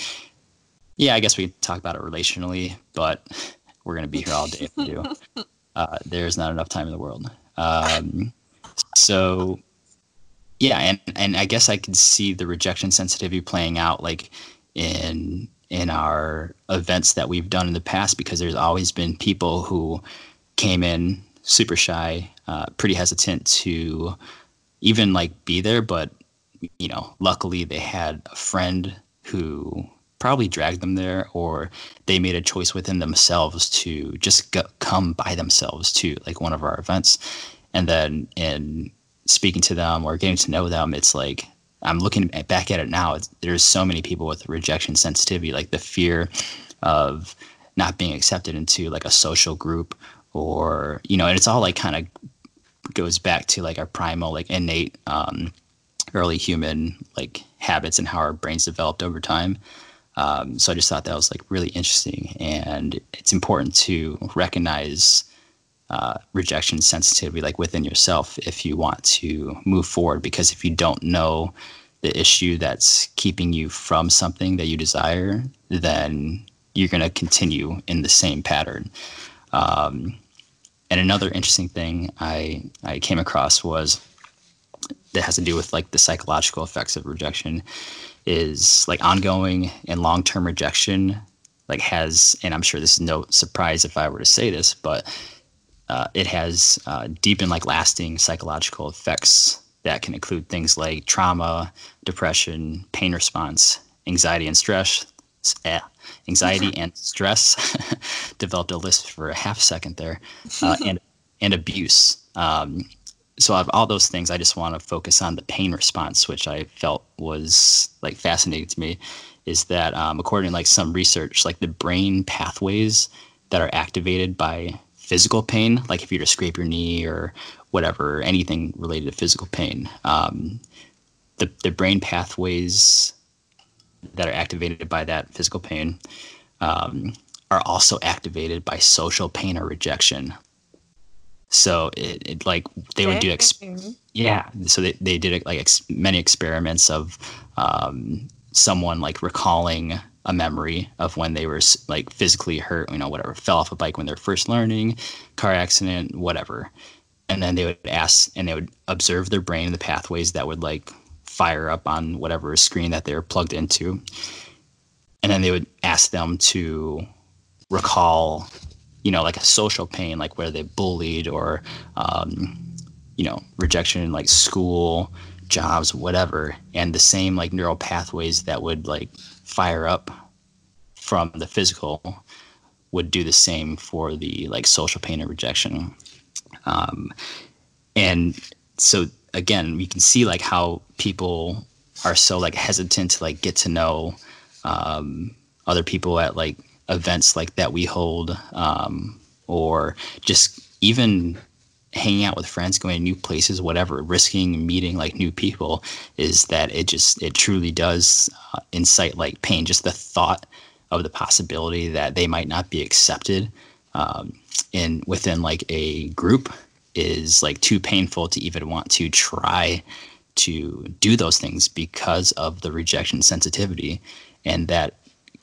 yeah, I guess we talk about it relationally, but we're going to be here all day if we do. Uh, there's not enough time in the world. Um, so, yeah, and, and I guess I could see the rejection sensitivity playing out like in in our events that we've done in the past because there's always been people who came in super shy, uh, pretty hesitant to even like be there, but you know, luckily they had a friend who probably dragged them there or they made a choice within themselves to just go, come by themselves to like one of our events. And then in speaking to them or getting to know them it's like i'm looking back at it now there's so many people with rejection sensitivity like the fear of not being accepted into like a social group or you know and it's all like kind of goes back to like our primal like innate um, early human like habits and how our brains developed over time um, so I just thought that was like really interesting, and it's important to recognize uh, rejection sensitivity like within yourself if you want to move forward because if you don't know the issue that's keeping you from something that you desire then you're going to continue in the same pattern. Um, and another interesting thing I, I came across was that has to do with like the psychological effects of rejection is like ongoing and long-term rejection like has and i'm sure this is no surprise if i were to say this but uh, it has uh, deep and like lasting psychological effects that can include things like trauma, depression, pain response, anxiety and stress. Eh, anxiety and stress. Developed a list for a half second there, uh, and and abuse. Um, so of all those things, I just want to focus on the pain response, which I felt was like fascinating to me. Is that um, according to like some research, like the brain pathways that are activated by physical pain, like if you to scrape your knee or whatever, anything related to physical pain, um, the, the brain pathways that are activated by that physical pain um, are also activated by social pain or rejection. So it, it like they would do ex- yeah. So they, they did like ex- many experiments of um, someone like recalling a memory of when they were like physically hurt, you know, whatever, fell off a bike when they're first learning, car accident, whatever. And then they would ask and they would observe their brain, the pathways that would like fire up on whatever screen that they're plugged into. And then they would ask them to recall, you know, like a social pain, like where they bullied or, um, you know, rejection in like school, jobs, whatever. And the same like neural pathways that would like fire up from the physical would do the same for the like social pain and rejection um, and so again we can see like how people are so like hesitant to like get to know um, other people at like events like that we hold um, or just even hanging out with friends, going to new places, whatever, risking meeting like new people, is that it just it truly does uh, incite like pain. Just the thought of the possibility that they might not be accepted um, in within like a group is like too painful to even want to try to do those things because of the rejection sensitivity, and that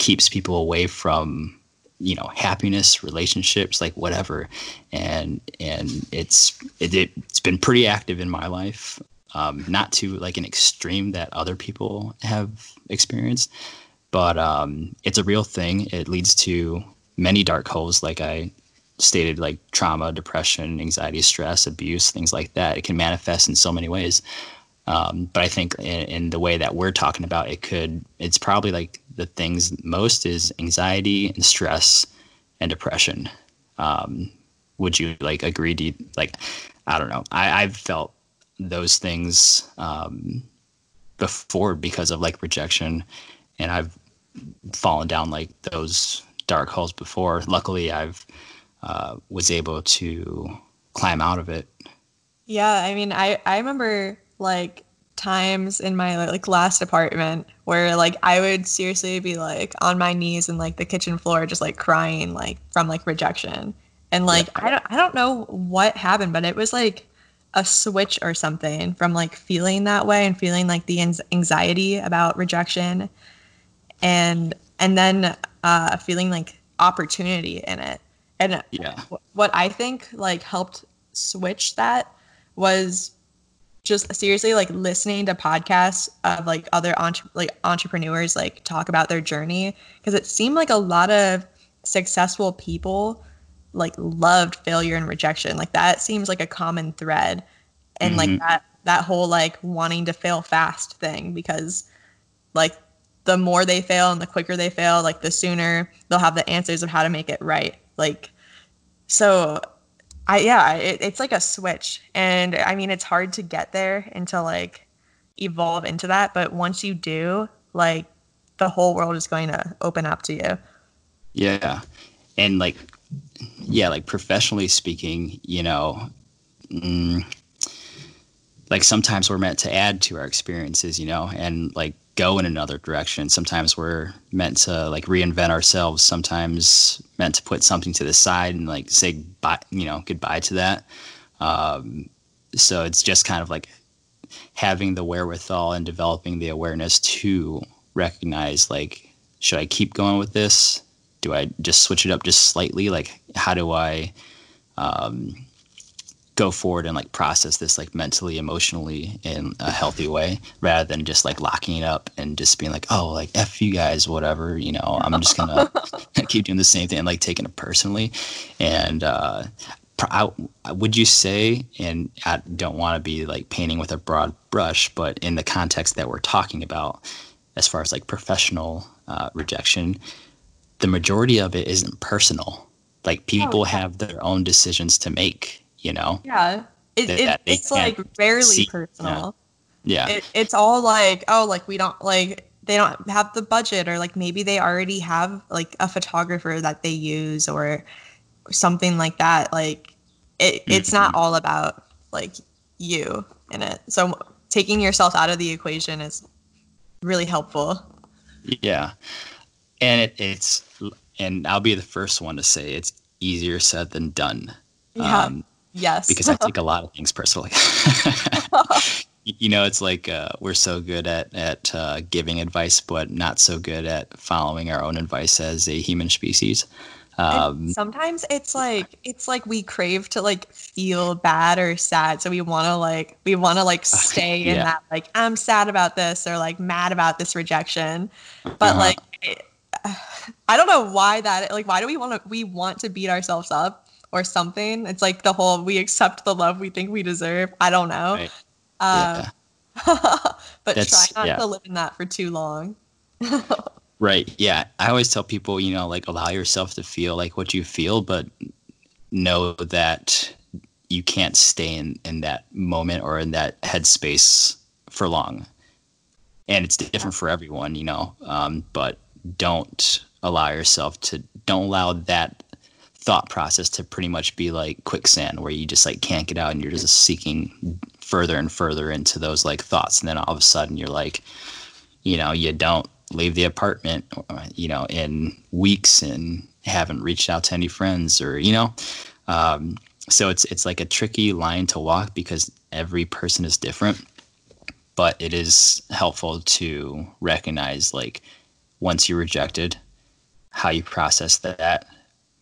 keeps people away from you know happiness relationships like whatever. And and it's it, it's been pretty active in my life. Um, not to like an extreme that other people have experienced but um, it's a real thing. It leads to many dark holes like i stated like trauma depression anxiety stress abuse things like that. It can manifest in so many ways um, but I think in, in, the way that we're talking about, it could, it's probably like the things most is anxiety and stress and depression. Um, would you like agree? You, like, I don't know. I, I've felt those things um, before because of like rejection, and I've fallen down like those dark holes before. Luckily, I've uh, was able to climb out of it. Yeah, I mean, I I remember like times in my like last apartment where like I would seriously be like on my knees and like the kitchen floor just like crying like from like rejection. And like yeah. I don't I don't know what happened, but it was like a switch or something from like feeling that way and feeling like the anxiety about rejection and and then uh feeling like opportunity in it. And yeah. what I think like helped switch that was just seriously like listening to podcasts of like other entre- like entrepreneurs like talk about their journey because it seemed like a lot of successful people like loved failure and rejection like that seems like a common thread and mm-hmm. like that that whole like wanting to fail fast thing because like the more they fail and the quicker they fail like the sooner they'll have the answers of how to make it right like so I yeah, it, it's like a switch, and I mean it's hard to get there and to like evolve into that, but once you do, like the whole world is going to open up to you. Yeah, and like yeah, like professionally speaking, you know, mm, like sometimes we're meant to add to our experiences, you know, and like go in another direction. Sometimes we're meant to like reinvent ourselves. Sometimes meant to put something to the side and like say bye, you know, goodbye to that. Um, so it's just kind of like having the wherewithal and developing the awareness to recognize like, should I keep going with this? Do I just switch it up just slightly? Like, how do I um, go forward and like process this like mentally emotionally in a healthy way rather than just like locking it up and just being like oh like f you guys whatever you know i'm just gonna keep doing the same thing and like taking it personally. And uh I, would you say and i don't want to be like painting with a broad brush but in the context that we're talking about as far as like professional uh, rejection the majority of it isn't personal. Like people oh, have their own decisions to make you know? Yeah. It, it it's like rarely see, personal. Yeah. yeah. It, it's all like, oh, like we don't like they don't have the budget or like maybe they already have like a photographer that they use or something like that. Like it, it's mm-hmm. not all about like you in it. So taking yourself out of the equation is really helpful. Yeah. And it, it's and I'll be the first one to say it's easier said than done. Yeah. Um, Yes. because I take a lot of things personally. you know, it's like uh, we're so good at at uh, giving advice, but not so good at following our own advice as a human species. Um, sometimes it's like it's like we crave to like feel bad or sad, so we want to like we want to like stay yeah. in that like I'm sad about this or like mad about this rejection, but uh-huh. like. It, I don't know why that like why do we want to we want to beat ourselves up or something. It's like the whole we accept the love we think we deserve. I don't know. Right. Uh, yeah. but That's, try not yeah. to live in that for too long. right. Yeah. I always tell people, you know, like allow yourself to feel like what you feel, but know that you can't stay in, in that moment or in that headspace for long. And it's different for everyone, you know, um, but don't allow yourself to, don't allow that thought process to pretty much be like quicksand where you just like can't get out and you're just seeking further and further into those like thoughts. And then all of a sudden you're like you know you don't leave the apartment you know in weeks and haven't reached out to any friends or you know? Um, so it's it's like a tricky line to walk because every person is different but it is helpful to recognize like once you're rejected how you process that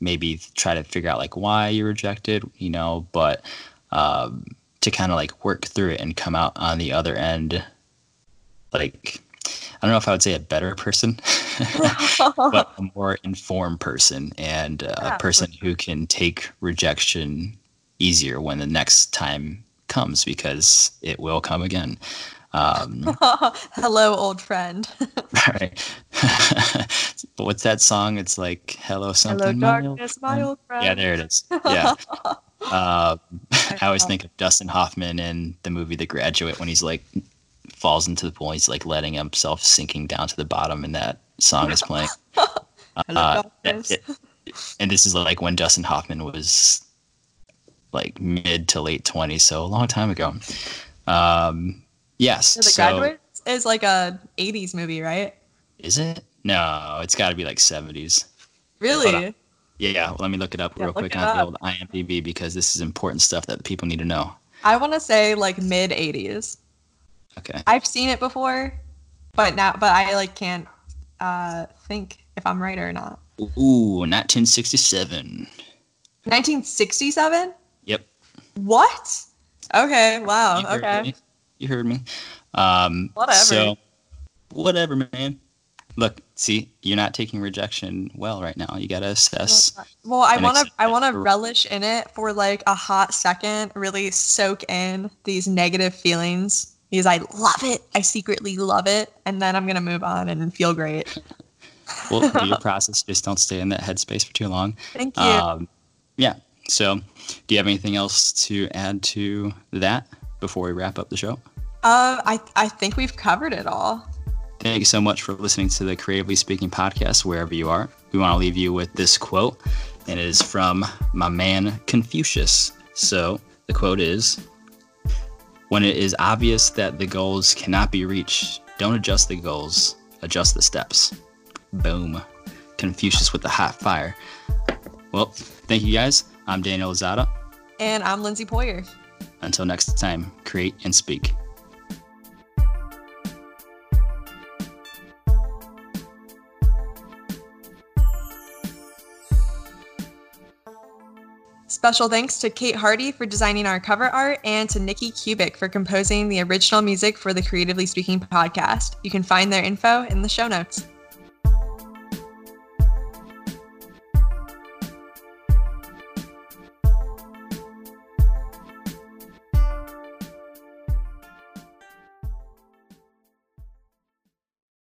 maybe try to figure out like why you rejected, you know, but um, to kind of like work through it and come out on the other end, like I don't know if I would say a better person, but a more informed person and uh, yeah. a person who can take rejection easier when the next time comes because it will come again. Um, Hello, old friend. right. but what's that song? It's like "Hello something." Hello, darkness, my old friend. Yeah, there it is. Yeah. uh, I always think of Dustin Hoffman in the movie The Graduate when he's like falls into the pool. He's like letting himself sinking down to the bottom, and that song is playing. Hello, uh, it, and this is like when Dustin Hoffman was like mid to late 20s, so a long time ago. Um, Yes. The so, Graduate is like a 80s movie, right? Is it? No, it's got to be like 70s. Really? Yeah, well, let me look it up yeah, real quick on the old IMDb because this is important stuff that people need to know. I want to say like mid 80s. Okay. I've seen it before, but now, but I like can't uh, think if I'm right or not. Ooh, 1967. 1967? Yep. What? Okay. Wow. Okay. You heard me. Um, whatever. So, whatever, man. Look, see, you're not taking rejection well right now. You gotta assess. Well, I want to, I want to relish in it for like a hot second, really soak in these negative feelings because I love it. I secretly love it, and then I'm gonna move on and feel great. well, your process. Just don't stay in that headspace for too long. Thank you. Um, yeah. So, do you have anything else to add to that before we wrap up the show? Uh, I I think we've covered it all. Thank you so much for listening to the Creatively Speaking podcast, wherever you are. We want to leave you with this quote, and it is from my man Confucius. So the quote is When it is obvious that the goals cannot be reached, Don't adjust the goals, adjust the steps. Boom. Confucius with the hot fire. Well, thank you guys. I'm Daniel Zada. And I'm Lindsay Poyer. Until next time, create and speak. Special thanks to Kate Hardy for designing our cover art and to Nikki Kubik for composing the original music for the Creatively Speaking podcast. You can find their info in the show notes.